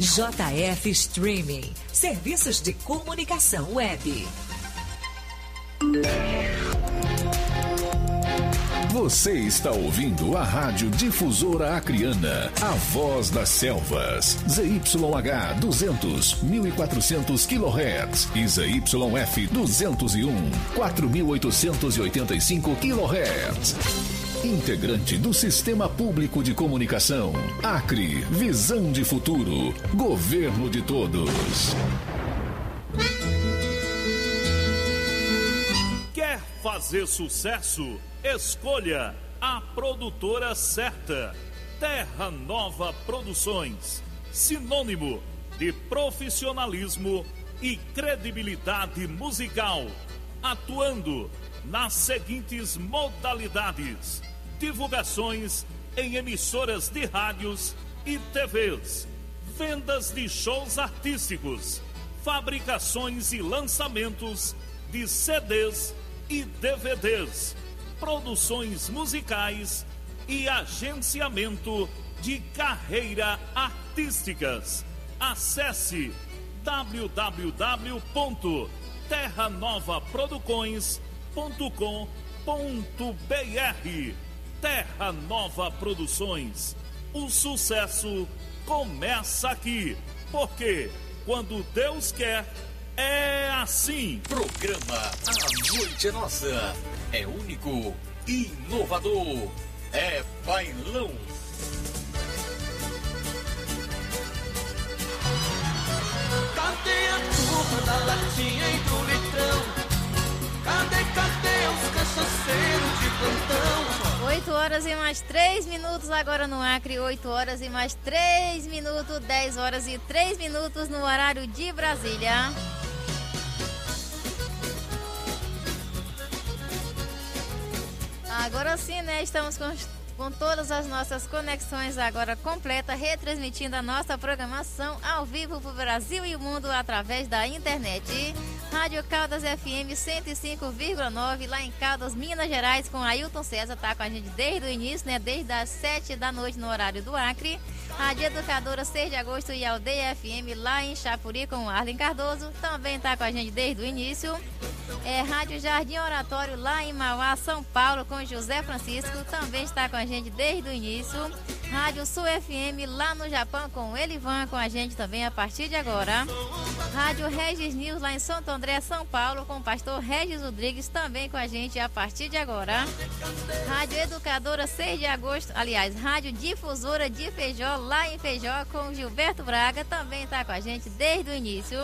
JF Streaming. Serviços de comunicação web. Você está ouvindo a Rádio Difusora Acriana, a voz das selvas. ZYH 200, 1400 kHz e ZYF 201, 4885 kHz. Integrante do Sistema Público de Comunicação. Acre, visão de futuro. Governo de todos. fazer sucesso? Escolha a produtora certa. Terra Nova Produções. Sinônimo de profissionalismo e credibilidade musical. Atuando nas seguintes modalidades: divulgações em emissoras de rádios e TVs, vendas de shows artísticos, fabricações e lançamentos de CDs e DVDs, produções musicais e agenciamento de carreira artísticas. Acesse www.terranovaproducões.com.br Terra Nova Produções. O sucesso começa aqui, porque quando Deus quer, é assim. Programa A Noite é Nossa. É único, inovador. É bailão. Horas e mais 3 minutos agora no Acre, 8 horas e mais 3 minutos, 10 horas e 3 minutos no horário de Brasília. Agora sim, né? Estamos com, com todas as nossas conexões agora completa, retransmitindo a nossa programação ao vivo para o Brasil e o mundo através da internet. Rádio Caldas FM 105,9 lá em Caldas, Minas Gerais, com Ailton César, tá com a gente desde o início, né? Desde as 7 da noite no horário do Acre. Rádio Educadora 6 de agosto e Aldeia FM lá em Chapuri com Arlen Cardoso, também tá com a gente desde o início. É, Rádio Jardim Oratório lá em Mauá, São Paulo, com José Francisco, também está com a gente desde o início. Rádio Sul FM lá no Japão com Elivan com a gente também a partir de agora. Rádio Regis News lá em Santo André, São Paulo, com o pastor Regis Rodrigues também com a gente a partir de agora. Rádio Educadora 6 de agosto, aliás, Rádio Difusora de Feijó lá em Feijó com Gilberto Braga também está com a gente desde o início.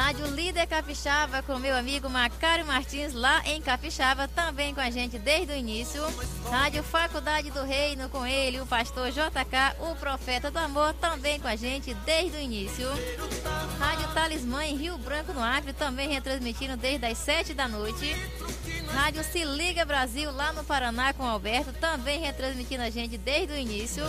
Rádio Líder Capixaba com meu amigo Macário Martins lá em Capixaba, também com a gente desde o início. Rádio Faculdade do Reino com ele, o pastor JK, o profeta do amor, também com a gente desde o início. Rádio Talismã em Rio Branco no Acre, também retransmitindo desde as 7 da noite. Rádio Se Liga Brasil lá no Paraná com o Alberto, também retransmitindo a gente desde o início.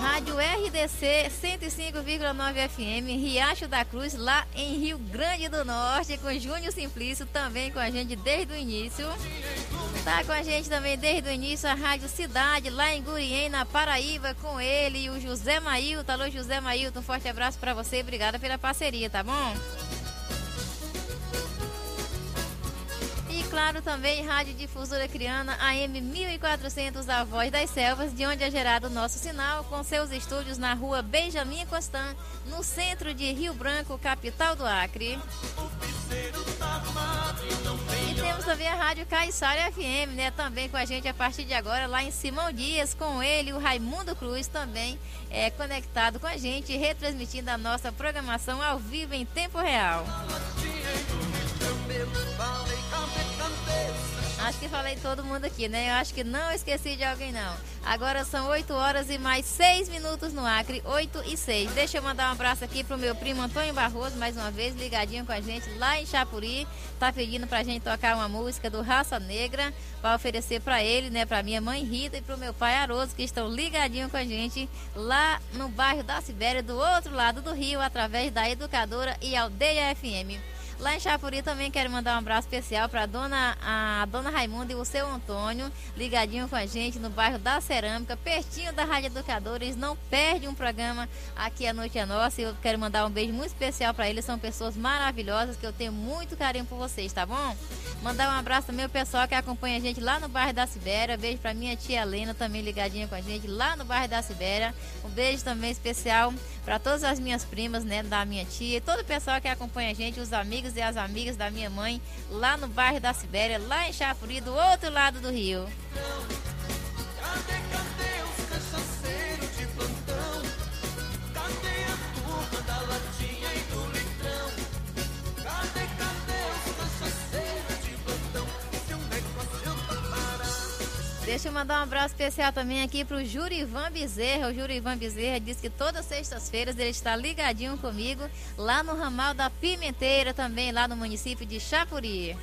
Rádio RDC 105,9 FM, Riacho da Cruz, lá em Rio Grande do Norte, com Júnior Simplício, também com a gente desde o início. Tá com a gente também desde o início a Rádio Cidade, lá em Gurien, na Paraíba, com ele e o José Mailton. Alô, José Mailton, um forte abraço para você obrigada pela parceria, tá bom? Claro também Rádio Difusora Criana AM 1400 A Voz das Selvas, de onde é gerado o nosso sinal, com seus estúdios na rua Benjamin Constant, no centro de Rio Branco, capital do Acre. E temos também a Rádio Caiçara FM, né? Também com a gente a partir de agora, lá em Simão Dias, com ele, o Raimundo Cruz, também é conectado com a gente, retransmitindo a nossa programação ao vivo em tempo real. Acho que falei todo mundo aqui, né? Eu acho que não esqueci de alguém, não. Agora são 8 horas e mais 6 minutos no Acre, 8 e 6. Deixa eu mandar um abraço aqui pro meu primo Antônio Barroso, mais uma vez, ligadinho com a gente lá em Chapuri. Tá pedindo pra gente tocar uma música do Raça Negra, para oferecer para ele, né? Pra minha mãe Rita e pro meu pai Aroso, que estão ligadinho com a gente lá no bairro da Sibéria, do outro lado do rio, através da Educadora e Aldeia FM. Lá em Chapuri também quero mandar um abraço especial para dona a dona Raimunda e o seu Antônio, ligadinho com a gente no bairro da Cerâmica, pertinho da Rádio Educadora. Eles não perdem um programa aqui a noite é nossa. E eu quero mandar um beijo muito especial para eles. São pessoas maravilhosas que eu tenho muito carinho por vocês, tá bom? Mandar um abraço também ao pessoal que acompanha a gente lá no bairro da Sibéria. Beijo para minha tia Helena também ligadinha com a gente lá no bairro da Sibéria. Um beijo também especial para todas as minhas primas, né, da minha tia, e todo o pessoal que acompanha a gente, os amigos e as amigas da minha mãe, lá no bairro da Sibéria, lá em Chapuri, do outro lado do rio. Cadê, cadê Deixa eu mandar um abraço especial também aqui pro Jurivan Bezerra. O Jurivan Bezerra diz que todas sextas-feiras ele está ligadinho comigo lá no ramal da Pimenteira, também lá no município de Chapuri.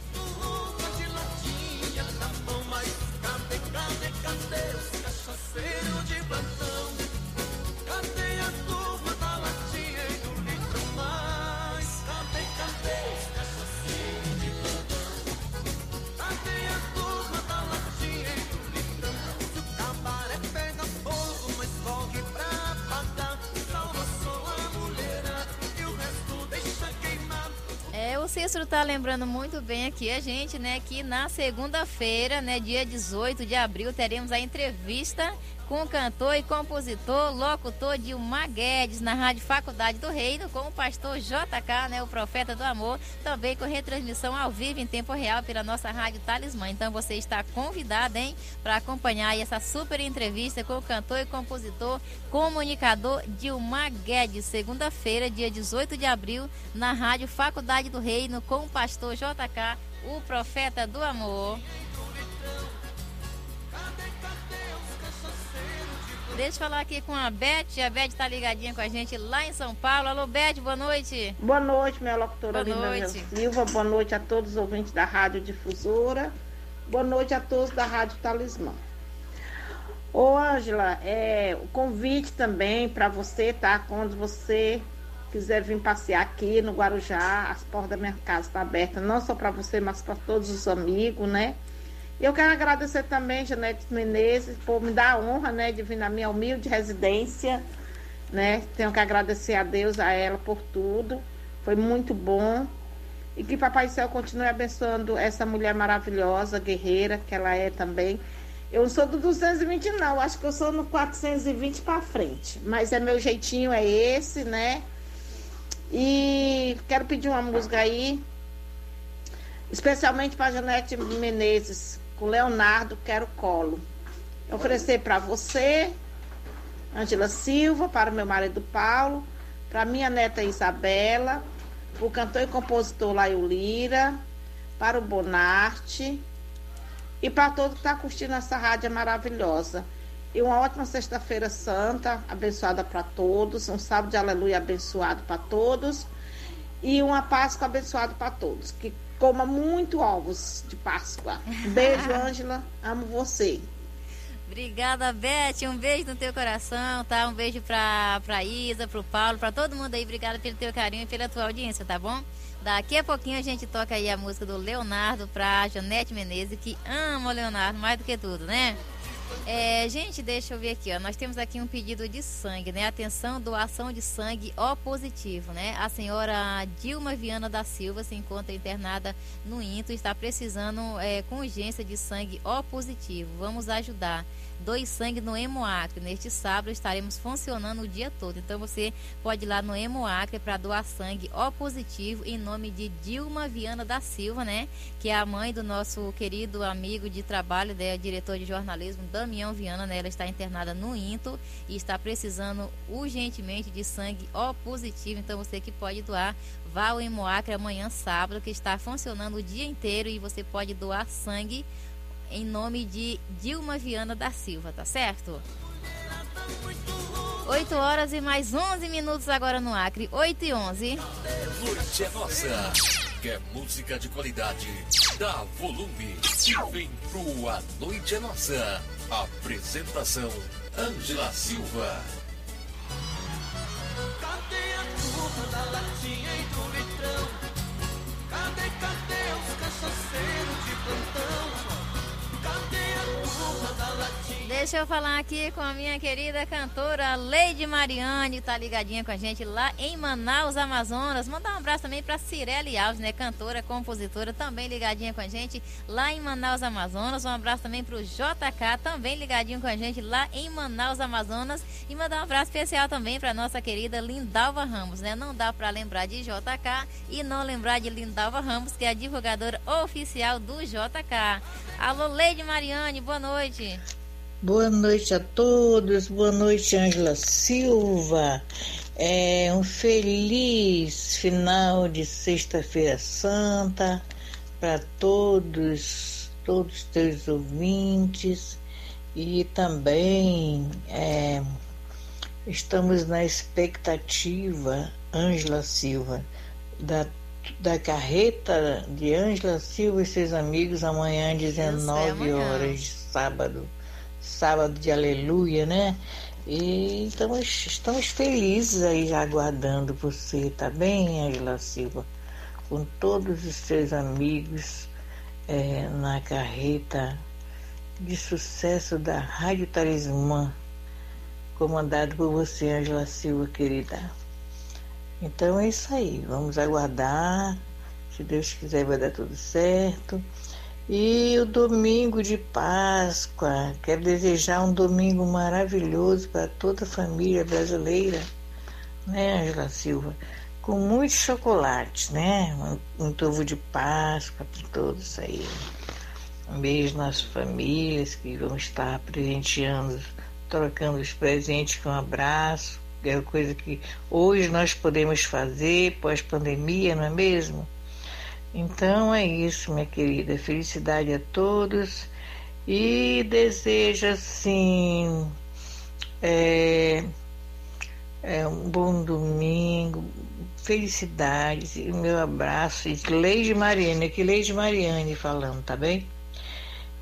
O Cícero tá lembrando muito bem aqui a gente, né, que na segunda-feira, né, dia 18 de abril, teremos a entrevista com o cantor e compositor, locutor Dilma Guedes, na Rádio Faculdade do Reino, com o pastor JK, né, o profeta do amor, também com retransmissão ao vivo em tempo real pela nossa Rádio Talismã. Então você está convidado, hein, para acompanhar essa super entrevista com o cantor e compositor, comunicador Dilma Guedes, segunda-feira, dia 18 de abril, na Rádio Faculdade do Reino, com o pastor JK, o profeta do amor. Deixa eu falar aqui com a Beth. A Beth tá ligadinha com a gente lá em São Paulo. Alô, Beth, boa noite. Boa noite, minha locutora Boa noite. Silva. Boa noite a todos os ouvintes da Rádio Difusora. Boa noite a todos da Rádio Talismã. Ô, Ângela, é, o convite também para você, tá? Quando você quiser vir passear aqui no Guarujá, as portas da minha casa estão abertas, não só para você, mas para todos os amigos, né? E eu quero agradecer também, Janete Menezes, por me dar a honra, né, de vir na minha humilde residência, né? Tenho que agradecer a Deus, a ela por tudo. Foi muito bom. E que Papai do Céu continue abençoando essa mulher maravilhosa, guerreira, que ela é também. Eu não sou do 220, não. Acho que eu sou no 420 para frente. Mas é meu jeitinho, é esse, né? E quero pedir uma música aí, especialmente para Janete Menezes, com Leonardo Quero Colo. Oferecer para você, Ângela Silva, para o meu marido Paulo, para minha neta Isabela, para o cantor e compositor Laio Lira, para o Bonarte e para todo que está curtindo essa rádio maravilhosa. E uma ótima sexta-feira santa, abençoada para todos, um sábado de aleluia abençoado para todos e uma Páscoa abençoada para todos. Que coma muito ovos de Páscoa. Um Beijo, <laughs> Ângela. Amo você. Obrigada, Beth. Um beijo no teu coração, tá? Um beijo pra, pra Isa, pro Paulo, pra todo mundo aí. Obrigada pelo teu carinho e pela tua audiência, tá bom? Daqui a pouquinho a gente toca aí a música do Leonardo pra Janete Menezes, que ama o Leonardo mais do que tudo, né? É, gente, deixa eu ver aqui, ó. Nós temos aqui um pedido de sangue, né? Atenção, doação de sangue O positivo, né? A senhora Dilma Viana da Silva se encontra internada no INTO e está precisando é, com urgência de sangue O positivo. Vamos ajudar. Doe sangue no Hemoacre. Neste sábado estaremos funcionando o dia todo. Então você pode ir lá no Hemoacre para doar sangue O positivo em nome de Dilma Viana da Silva, né? Que é a mãe do nosso querido amigo de trabalho, né? diretor de jornalismo, Damião Viana, né? Ela está internada no INTO e está precisando urgentemente de sangue O positivo. Então você que pode doar, vá ao Hemoacre amanhã, sábado, que está funcionando o dia inteiro e você pode doar sangue em nome de Dilma Viana da Silva, tá certo? 8 horas e mais 11 minutos agora no Acre, 8 e 11. Noite é nossa. Quer música de qualidade? Dá volume e vem pro A Noite é Nossa. Apresentação: Ângela Silva. Cadê a turma da latinha e do litrão? Deixa eu falar aqui com a minha querida cantora Leide Mariane, tá ligadinha com a gente lá em Manaus, Amazonas. Mandar um abraço também pra Cirele Alves, né? Cantora, compositora, também ligadinha com a gente lá em Manaus, Amazonas. Um abraço também pro JK, também ligadinho com a gente lá em Manaus, Amazonas. E mandar um abraço especial também pra nossa querida Lindalva Ramos, né? Não dá pra lembrar de JK e não lembrar de Lindalva Ramos, que é a divulgadora oficial do JK. Alô, Leide Mariane, boa noite. Boa noite a todos, boa noite, Ângela Silva. É um feliz final de Sexta-feira Santa para todos, todos os teus ouvintes. E também é, estamos na expectativa, Ângela Silva, da, da carreta de Ângela Silva e seus amigos amanhã, 19 amanhã. horas sábado. Sábado de aleluia, né? E estamos, estamos felizes aí aguardando você, tá bem, Ângela Silva? Com todos os seus amigos é, na carreta de sucesso da Rádio Talismã, comandado por você, Angela Silva, querida. Então é isso aí, vamos aguardar. Se Deus quiser, vai dar tudo certo. E o domingo de Páscoa, quero desejar um domingo maravilhoso para toda a família brasileira, né, Angela Silva? Com muito chocolate, né? Um, um de Páscoa para todos aí. Um beijo nas famílias que vão estar presenteando, trocando os presentes com um abraço, é coisa que hoje nós podemos fazer pós-pandemia, não é mesmo? Então é isso, minha querida. Felicidade a todos e desejo assim é, é, um bom domingo, felicidades e meu abraço. E Leide Mariane, aqui Leide Mariane falando, tá bem?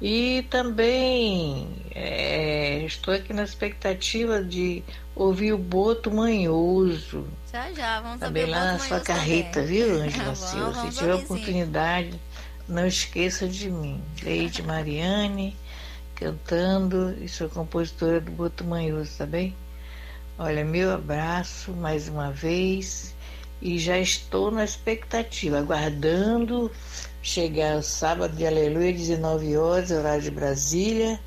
E também é, estou aqui na expectativa de ouvir o Boto Manhoso. Já já, vamos Também saber lá na sua carreta, viu, <laughs> Angela Vamos, Silva? Se tiver ouvir sim. oportunidade, não esqueça de mim. Leide Mariane, cantando, e sou compositora do Boto Manhoso, tá bem? Olha, meu abraço mais uma vez e já estou na expectativa, aguardando chegar sábado de Aleluia, 19 horas, horário de Brasília,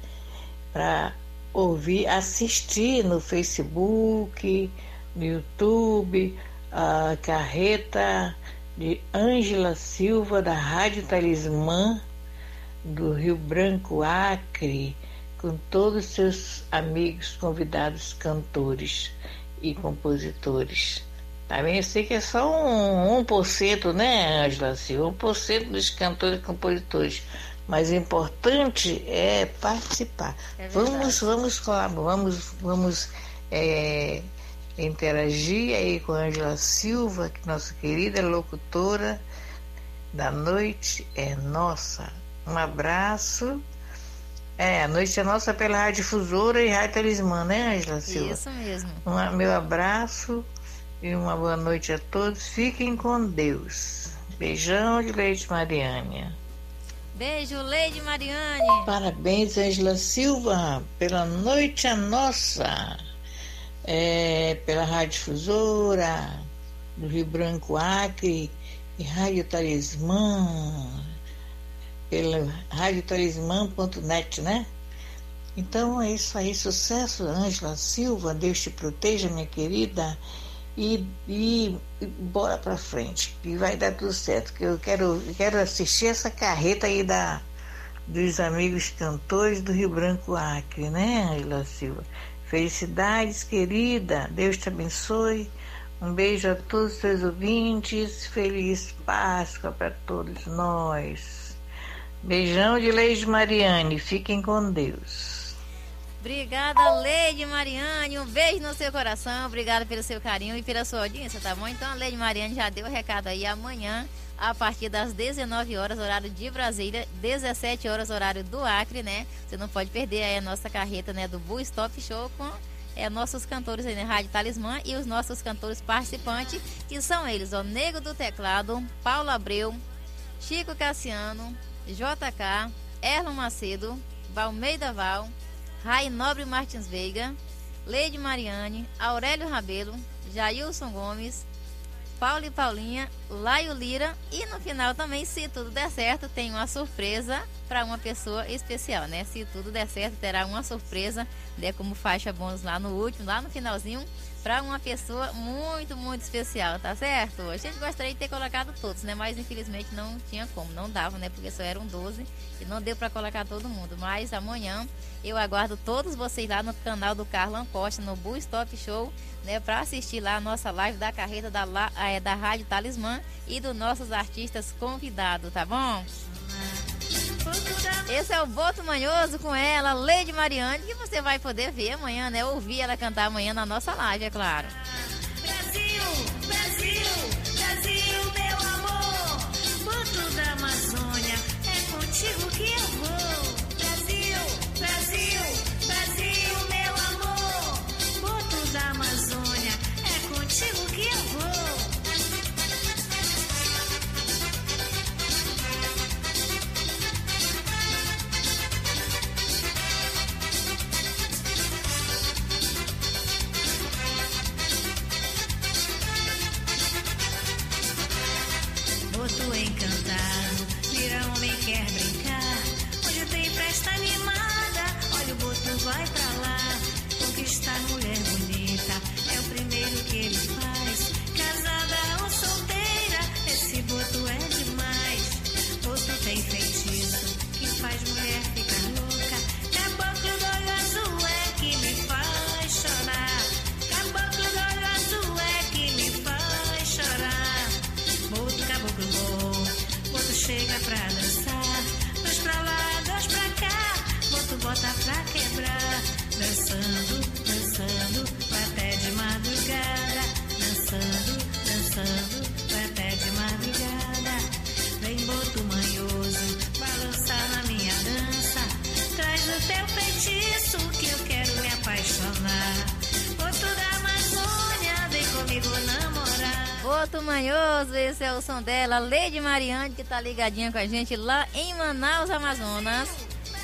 para ouvir, assistir no Facebook, no YouTube, a carreta de Ângela Silva, da Rádio Talismã, do Rio Branco, Acre, com todos os seus amigos convidados cantores e compositores. Também eu sei que é só um, 1%, né, Angela Silva? 1% dos cantores e compositores. Mas o importante é participar. É vamos, vamos colaborar, vamos, vamos é, interagir aí com a Angela Silva, que nossa querida locutora da noite é nossa. Um abraço. É, a noite é nossa pela Rádio Difusora e Rádio Talismã, né, Angela Silva? Isso mesmo. Um, meu abraço e uma boa noite a todos. Fiquem com Deus. Beijão de Leite Mariane. Beijo, Leide Mariane. Parabéns, Angela Silva, pela noite a nossa. É, pela Rádio Difusora, do Rio Branco Acre e Rádio Talismã, pela radiotalismã.net, né? Então é isso aí, sucesso, Ângela Silva, Deus te proteja, minha querida, e, e, bora pra frente, que vai dar tudo certo, que eu quero, quero assistir essa carreta aí da, dos amigos cantores do Rio Branco Acre, né, Ângela Silva? Felicidades, querida, Deus te abençoe, um beijo a todos os seus ouvintes, feliz Páscoa para todos nós. Beijão de Leide Mariane, fiquem com Deus. Obrigada, Leide Mariane. Um beijo no seu coração. Obrigada pelo seu carinho e pela sua audiência, tá bom? Então, a Leide Mariane já deu o recado aí. Amanhã, a partir das 19 horas, horário de Brasília, 17 horas, horário do Acre, né? Você não pode perder aí a nossa carreta, né? Do Bull Stop Show com é, nossos cantores aí na Rádio Talismã e os nossos cantores participantes, que são eles, o Nego do Teclado, Paulo Abreu, Chico Cassiano, JK, Erlon Macedo, Valmeida Val, Rai Nobre Martins Veiga, Leide Mariane, Aurélio Rabelo, Jailson Gomes, Paulo e Paulinha, Laio Lira. E no final também, se tudo der certo, tem uma surpresa para uma pessoa especial, né? Se tudo der certo, terá uma surpresa, né, como faixa bônus lá no último, lá no finalzinho, para uma pessoa muito, muito especial, tá certo? A gente gostaria de ter colocado todos, né? Mas infelizmente não tinha como, não dava, né? Porque só eram 12 e não deu para colocar todo mundo. Mas amanhã eu aguardo todos vocês lá no canal do Carlão Costa, no Bull Stop Show, né? Para assistir lá a nossa live da carreira da, eh, da Rádio Talismã e dos nossos artistas convidados, tá bom? Esse é o Boto Manhoso com ela, Lady Mariane, que você vai poder ver amanhã, né? Ouvir ela cantar amanhã na nossa live, é claro. Brasil, Brasil, Brasil, meu amor. Boto da Amazônia, é contigo que eu Boto encantado, vira homem quer brincar. Onde tem festa animada, olha o boto vai pra apaixonar. Boto da Amazônia, vem comigo namorar. Boto Manhoso, esse é o som dela, Lady Mariane, que tá ligadinha com a gente lá em Manaus, Amazonas.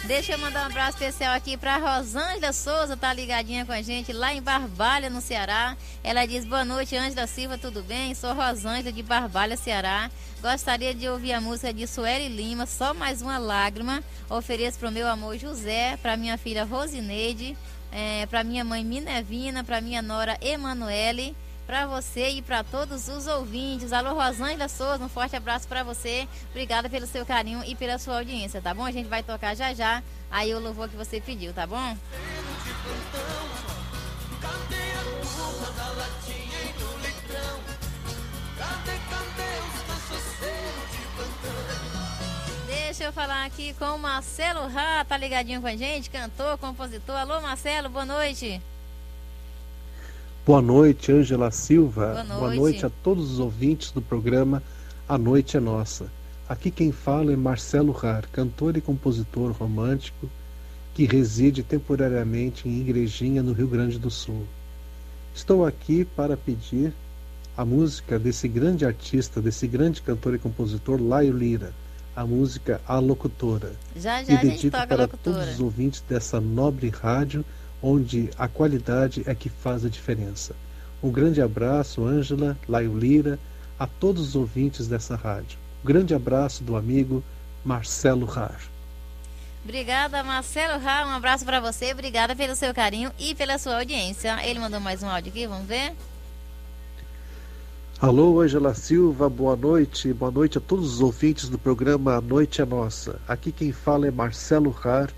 Deixa eu mandar um abraço especial aqui pra Rosângela Souza, tá ligadinha com a gente lá em Barbalha, no Ceará. Ela diz: Boa noite, Ângela Silva, tudo bem? Sou Rosângela de Barbalha, Ceará. Gostaria de ouvir a música de Sueli Lima, Só Mais Uma Lágrima. Ofereço pro meu amor José, pra minha filha Rosineide, é, pra minha mãe Minervina, pra minha nora Emanuele para você e para todos os ouvintes. Alô, Rosângela Souza, um forte abraço para você. Obrigada pelo seu carinho e pela sua audiência, tá bom? A gente vai tocar já já aí o louvor que você pediu, tá bom? Cadê Deixa eu falar aqui com o Marcelo Rá, tá ligadinho com a gente? Cantor, compositor. Alô, Marcelo, boa noite. Boa noite, Ângela Silva. Boa noite. a todos os ouvintes do programa A Noite é Nossa. Aqui quem fala é Marcelo Rar, cantor e compositor romântico que reside temporariamente em Igrejinha, no Rio Grande do Sul. Estou aqui para pedir a música desse grande artista, desse grande cantor e compositor, Laio Lira, a música A Locutora. Já e já a gente dedico para locutora. todos os ouvintes dessa nobre rádio, onde a qualidade é que faz a diferença. Um grande abraço, Ângela, Laio Lira, a todos os ouvintes dessa rádio. Um grande abraço do amigo Marcelo Rar. Obrigada, Marcelo Rá. Um abraço para você. Obrigada pelo seu carinho e pela sua audiência. Ele mandou mais um áudio aqui, vamos ver? Alô, Ângela Silva, boa noite. Boa noite a todos os ouvintes do programa A Noite é Nossa. Aqui quem fala é Marcelo Rar,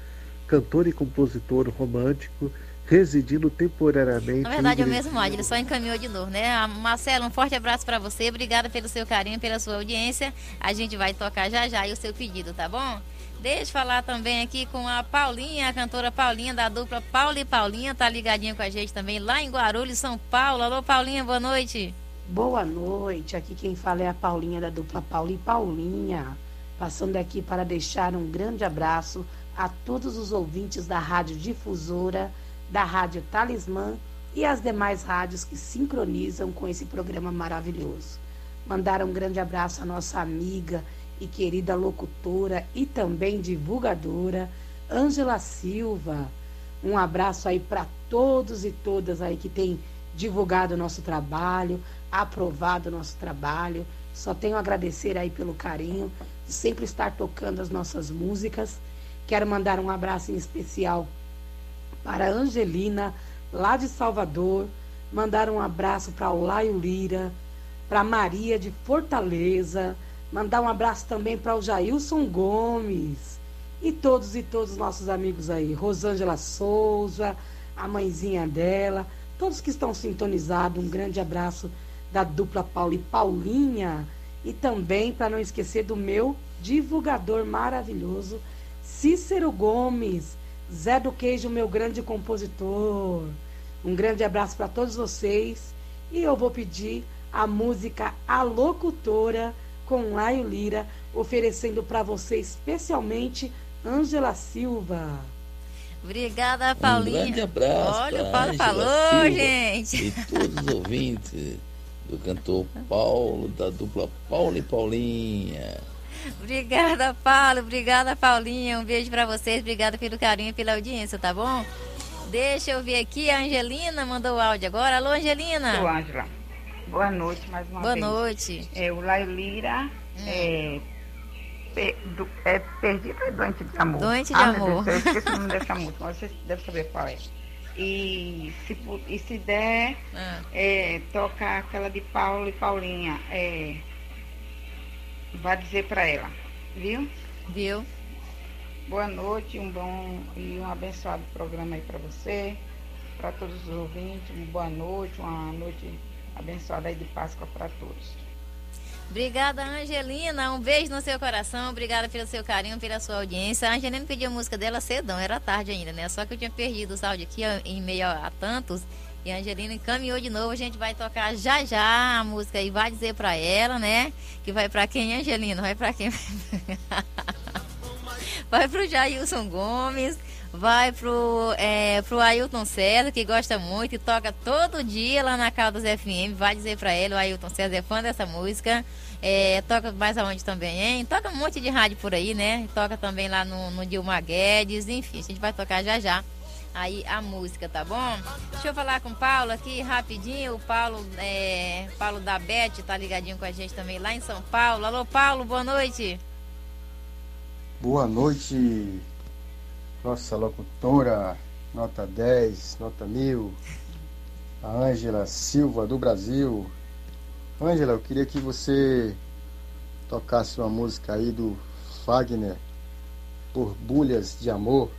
cantor e compositor romântico, residindo temporariamente. Na verdade, é o mesmo áudio, ele só encaminhou de novo, né? Ah, Marcelo, um forte abraço para você. Obrigada pelo seu carinho, pela sua audiência. A gente vai tocar já já o seu pedido, tá bom? Deixa eu falar também aqui com a Paulinha, a cantora Paulinha da dupla Paula e Paulinha, tá ligadinha com a gente também lá em Guarulhos, São Paulo. Alô, Paulinha, boa noite. Boa noite, aqui quem fala é a Paulinha da dupla Paula e Paulinha. Passando aqui para deixar um grande abraço a todos os ouvintes da Rádio Difusora, da Rádio Talismã e as demais rádios que sincronizam com esse programa maravilhoso. Mandar um grande abraço à nossa amiga e querida locutora e também divulgadora, Ângela Silva. Um abraço aí para todos e todas aí que têm divulgado o nosso trabalho, aprovado o nosso trabalho. Só tenho a agradecer aí pelo carinho de sempre estar tocando as nossas músicas. Quero mandar um abraço em especial para a Angelina, lá de Salvador. Mandar um abraço para o Laio Lira, para Maria de Fortaleza. Mandar um abraço também para o Jailson Gomes. E todos e todos os nossos amigos aí. Rosângela Souza, a mãezinha dela, todos que estão sintonizados. Um grande abraço da dupla Paula e Paulinha. E também, para não esquecer do meu divulgador maravilhoso, Cícero Gomes, Zé do Queijo, meu grande compositor. Um grande abraço para todos vocês. E eu vou pedir a música A Locutora com Laio Lira, oferecendo para você especialmente Ângela Silva. Obrigada, Paulinha. Um grande abraço. Olha, o Paulo falou, Silva gente. E todos os ouvintes do cantor Paulo, da dupla Paulo e Paulinha. Obrigada, Paulo. Obrigada, Paulinha. Um beijo pra vocês. Obrigada pelo carinho e pela audiência, tá bom? Deixa eu ver aqui. A Angelina mandou o áudio agora. Alô, Angelina. Sou Ângela. Boa noite mais uma Boa vez. noite. É, o Laio Lira é, pe- do- é Perdido é Doente de Amor. Doente de ah, meu Amor. Deus, eu esqueci o nome <laughs> dessa música, mas você deve saber qual é. E se, e se der, Ah. é, toca aquela de Paulo e Paulinha. É, vai dizer pra ela, viu? Viu? Boa noite, um bom e um abençoado programa aí pra você, pra todos os ouvintes, uma boa noite, uma noite abençoada aí de Páscoa pra todos. Obrigada, Angelina. Um beijo no seu coração. Obrigada pelo seu carinho, pela sua audiência. A Angelina pediu a música dela cedão, era tarde ainda, né? Só que eu tinha perdido os áudios aqui em meio a, tantos. E a Angelina encaminhou de novo. A gente vai tocar já já a música e vai dizer pra ela, né? Que vai pra quem, Angelina? Vai pra quem? <laughs> vai pro Jailson Gomes, vai pro, é, pro Ailton César, que gosta muito e toca todo dia lá na Caldas FM. Vai dizer pra ele, o Ailton César é fã dessa música. É, toca mais aonde também, hein? Toca um monte de rádio por aí, né? Toca também lá no, no Dilma Guedes, enfim, a gente vai tocar já já. Aí a música, tá bom? Deixa eu falar com o Paulo aqui rapidinho. O Paulo, é, Paulo da Bete tá ligadinho com a gente também lá em São Paulo. Alô, Paulo, boa noite. Boa noite, nossa locutora, nota 10, nota 1000, a Ângela Silva do Brasil. Ângela, eu queria que você tocasse uma música aí do Fagner, Borbulhas de Amor.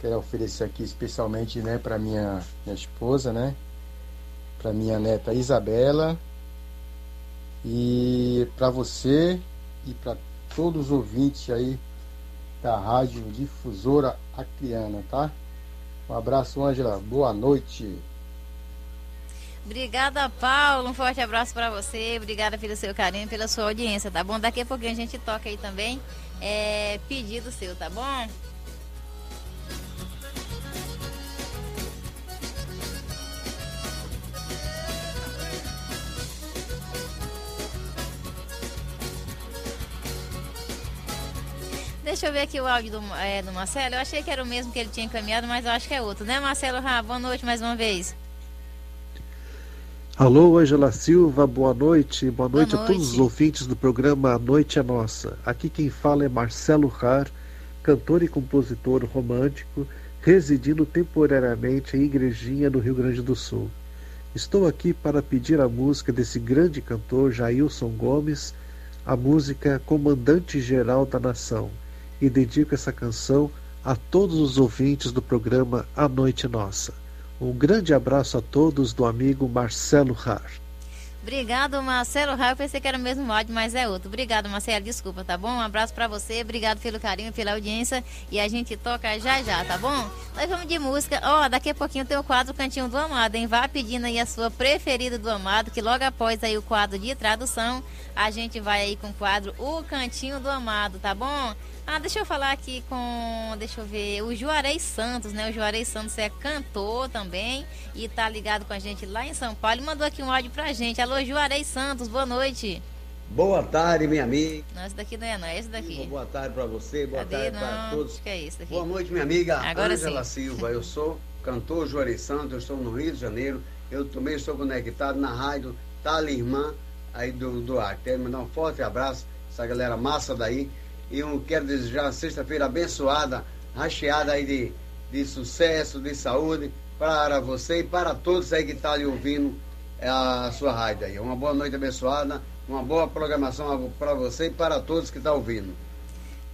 Quero oferecer aqui especialmente né, para minha, minha esposa, né? Para minha neta Isabela e para você e para todos os ouvintes aí da Rádio Difusora Acriana, tá? Um abraço, Ângela. Boa noite. Obrigada, Paulo. Um forte abraço para você. Obrigada pelo seu carinho, pela sua audiência, tá bom? Daqui a pouquinho a gente toca aí também. É, pedido seu, tá bom? Deixa eu ver aqui o áudio do, é, do Marcelo. Eu achei que era o mesmo que ele tinha encaminhado, mas eu acho que é outro, né, Marcelo? Rá, boa noite mais uma vez. Alô, Ângela Silva, boa noite. Boa noite, Boa a todos os noite. ouvintes do programa A Noite é Nossa. Aqui quem fala é Marcelo Rar, cantor e compositor romântico, residindo temporariamente em Igrejinha, no Rio Grande do Sul. Estou aqui para pedir a música desse grande cantor Jailson Gomes, a música Comandante Geral da Nação, e dedico essa canção a todos os ouvintes do programa A Noite Nossa. Um grande abraço a todos do amigo Marcelo Rar. Obrigado, Marcelo Raio. Pensei que era o mesmo áudio, mas é outro. Obrigado, Marcelo. Desculpa, tá bom? Um abraço pra você. Obrigado pelo carinho, pela audiência. E a gente toca já já, tá bom? Nós vamos de música. Ó, daqui a pouquinho tem o quadro Cantinho do Amado, hein? Vá pedindo aí a sua preferida do Amado, que logo após aí o quadro de tradução, a gente vai aí com o quadro O Cantinho do Amado, tá bom? Ah, deixa eu falar aqui com, deixa eu ver, o Juarez Santos, né? O Juarez Santos é cantor também e tá ligado com a gente lá em São Paulo. Ele mandou aqui um áudio pra gente. Alô, Juarez Santos, boa noite. Boa tarde, minha amiga. Não, esse daqui não é não, é esse daqui. Boa tarde para você, boa Cadê? tarde para todos. acho que é esse daqui. Boa noite, minha amiga Agora Ângela sim. Silva. Eu sou cantor Juarez Santos, eu estou no Rio de Janeiro. Eu também estou conectado na rádio Talimã, aí do, do ar. Quero mandar um forte abraço, essa galera massa daí. E eu quero desejar uma sexta-feira abençoada, recheada aí de, de sucesso, de saúde para você e para todos aí que estão ali ouvindo a sua rádio aí. Uma boa noite abençoada, uma boa programação para você e para todos que estão ouvindo.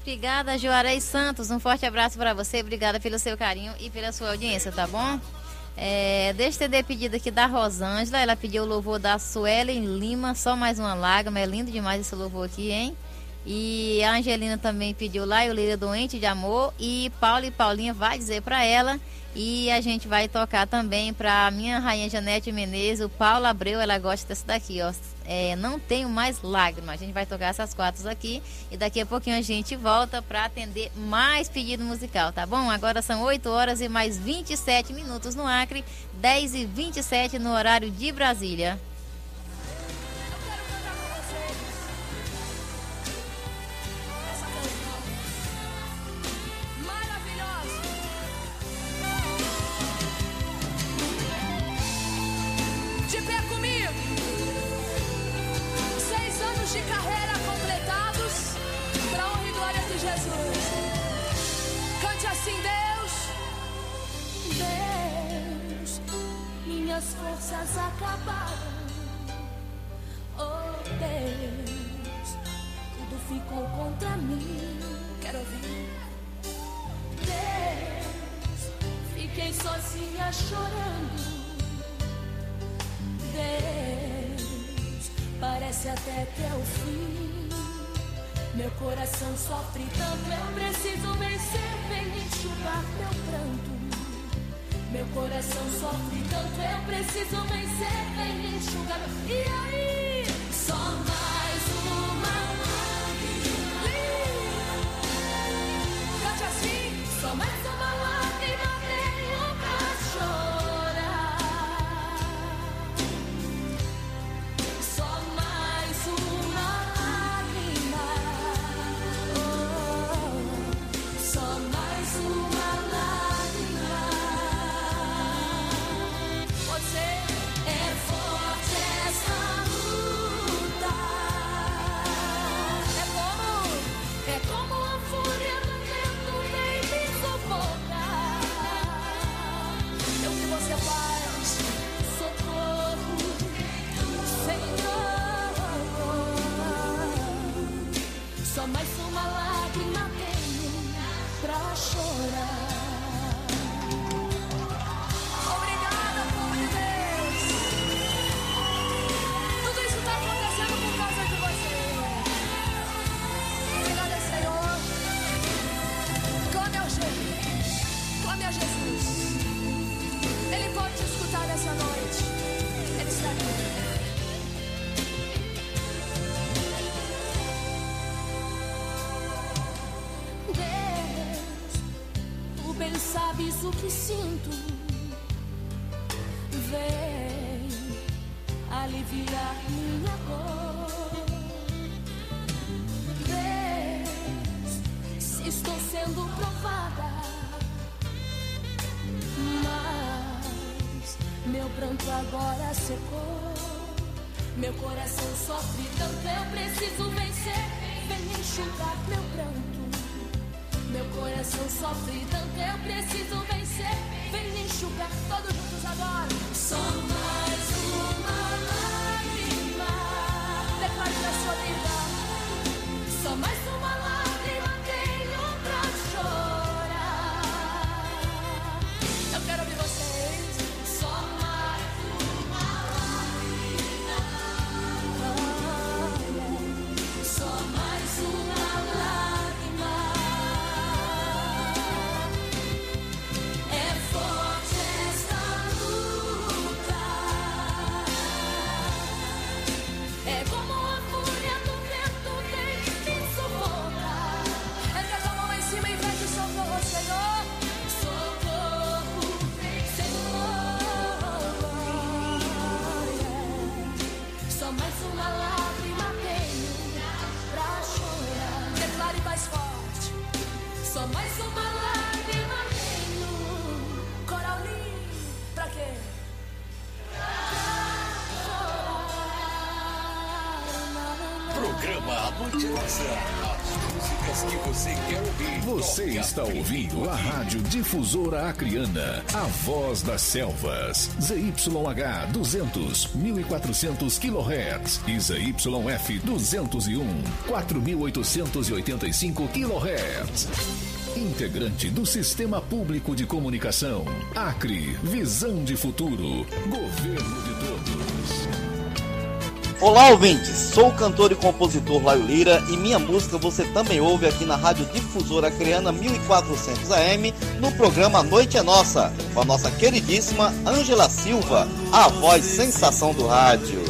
Obrigada, Juarez Santos. Um forte abraço para você. Obrigada pelo seu carinho e pela sua audiência, tá bom? É, deixa eu atender pedido aqui da Rosângela. Ela pediu o louvor da Suelen Lima, só mais uma lágrima. É lindo demais esse louvor aqui, hein? E a Angelina também pediu lá, eu Lira Doente de Amor. E Paulo e Paulinha vai dizer para ela. E a gente vai tocar também para minha rainha Janete Menezes, o Paulo Abreu, ela gosta dessa daqui, ó. É, não tenho mais lágrimas. A gente vai tocar essas quatro aqui e daqui a pouquinho a gente volta para atender mais pedido musical, tá bom? Agora são 8 horas e mais 27 minutos no Acre, 10 e 27 no horário de Brasília. Minhas forças acabaram. Oh Deus, tudo ficou contra mim. Quero ouvir. Deus, fiquei sozinha chorando. Deus, parece até que é o fim. Meu coração sofre tanto, eu preciso vencer. Vem enxugar meu pranto. Meu coração sofre tanto, eu preciso vencer. Vem enxugar. E aí? Só mais uma lágrima. Cante assim. Só mais uma sinto. Vem aliviar minha dor. Deus, se estou sendo provada, mas meu pranto agora secou. Meu coração sofre tanto, eu preciso vencer. Vem enxugar meu. Meu coração sofre tanto, eu preciso vencer. Vem enxugar todos juntos agora. Você está ouvindo a Rádio Difusora Acriana, a voz das selvas. ZYH 200, 1400 kHz. E ZYF 201, 4885 kHz. Integrante do Sistema Público de Comunicação. Acre, visão de futuro. Governo de Olá, ouvintes! Sou o cantor e compositor Laio Lira e minha música você também ouve aqui na Rádio Difusora Creana 1400 AM no programa Noite é Nossa, com a nossa queridíssima Ângela Silva, a voz sensação do rádio.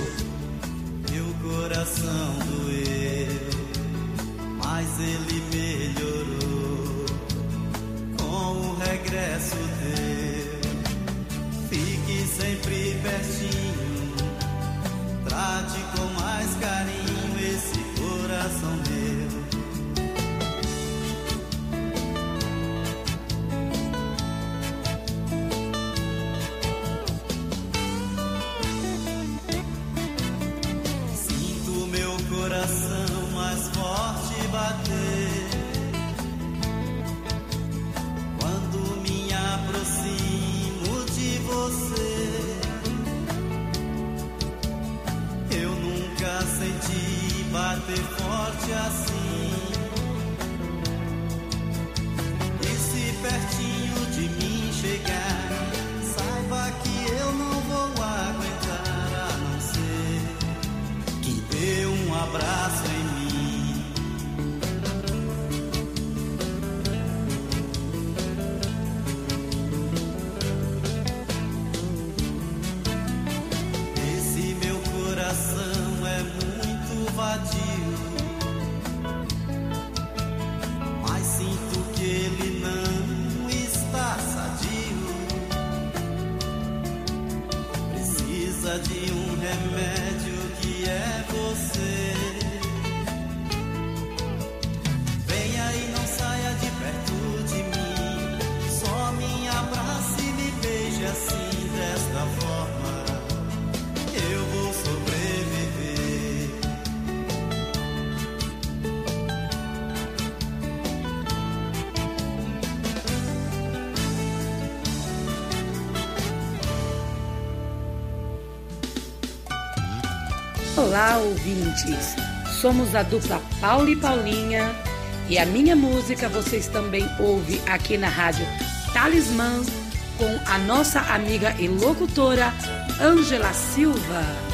ouvintes! Somos a dupla Paulo e Paulinha e a minha música vocês também ouvem aqui na rádio Talismã com a nossa amiga e locutora Ângela Silva.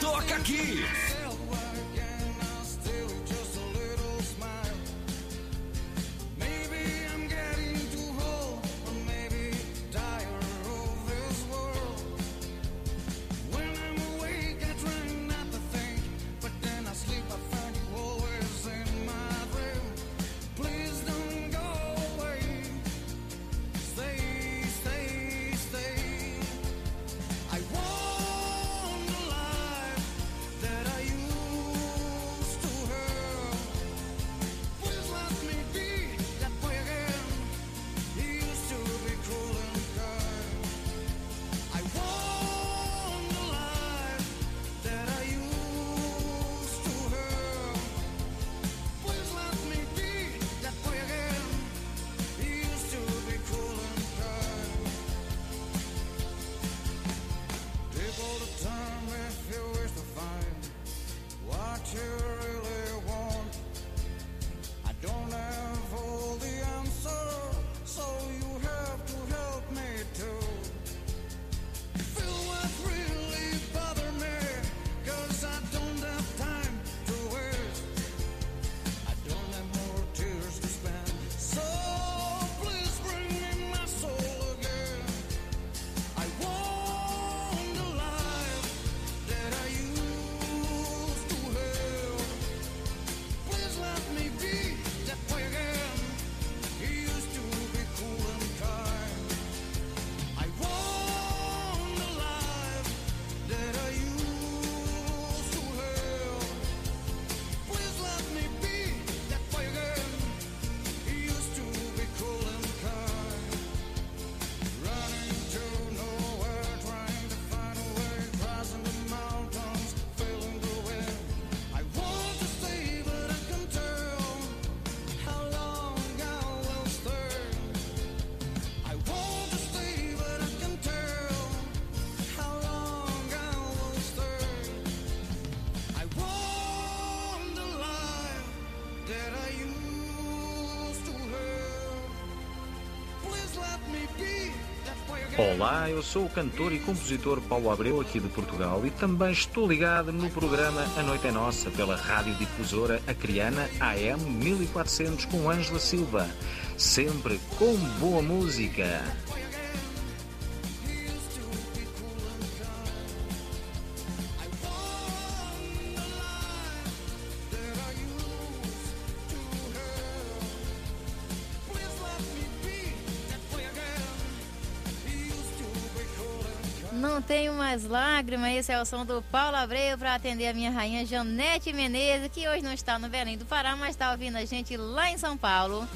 Toca aqui. Olá, eu sou o cantor e compositor Paulo Abreu aqui de Portugal e também estou ligado no programa A Noite é Nossa pela Rádio Difusora Acreana AM 1400 com Ângela Silva, sempre com boa música. lágrima. Esse é o som do Paulo Abreu para atender a minha rainha Janete Menezes, que hoje não está no Belém do Pará, mas está ouvindo a gente lá em São Paulo.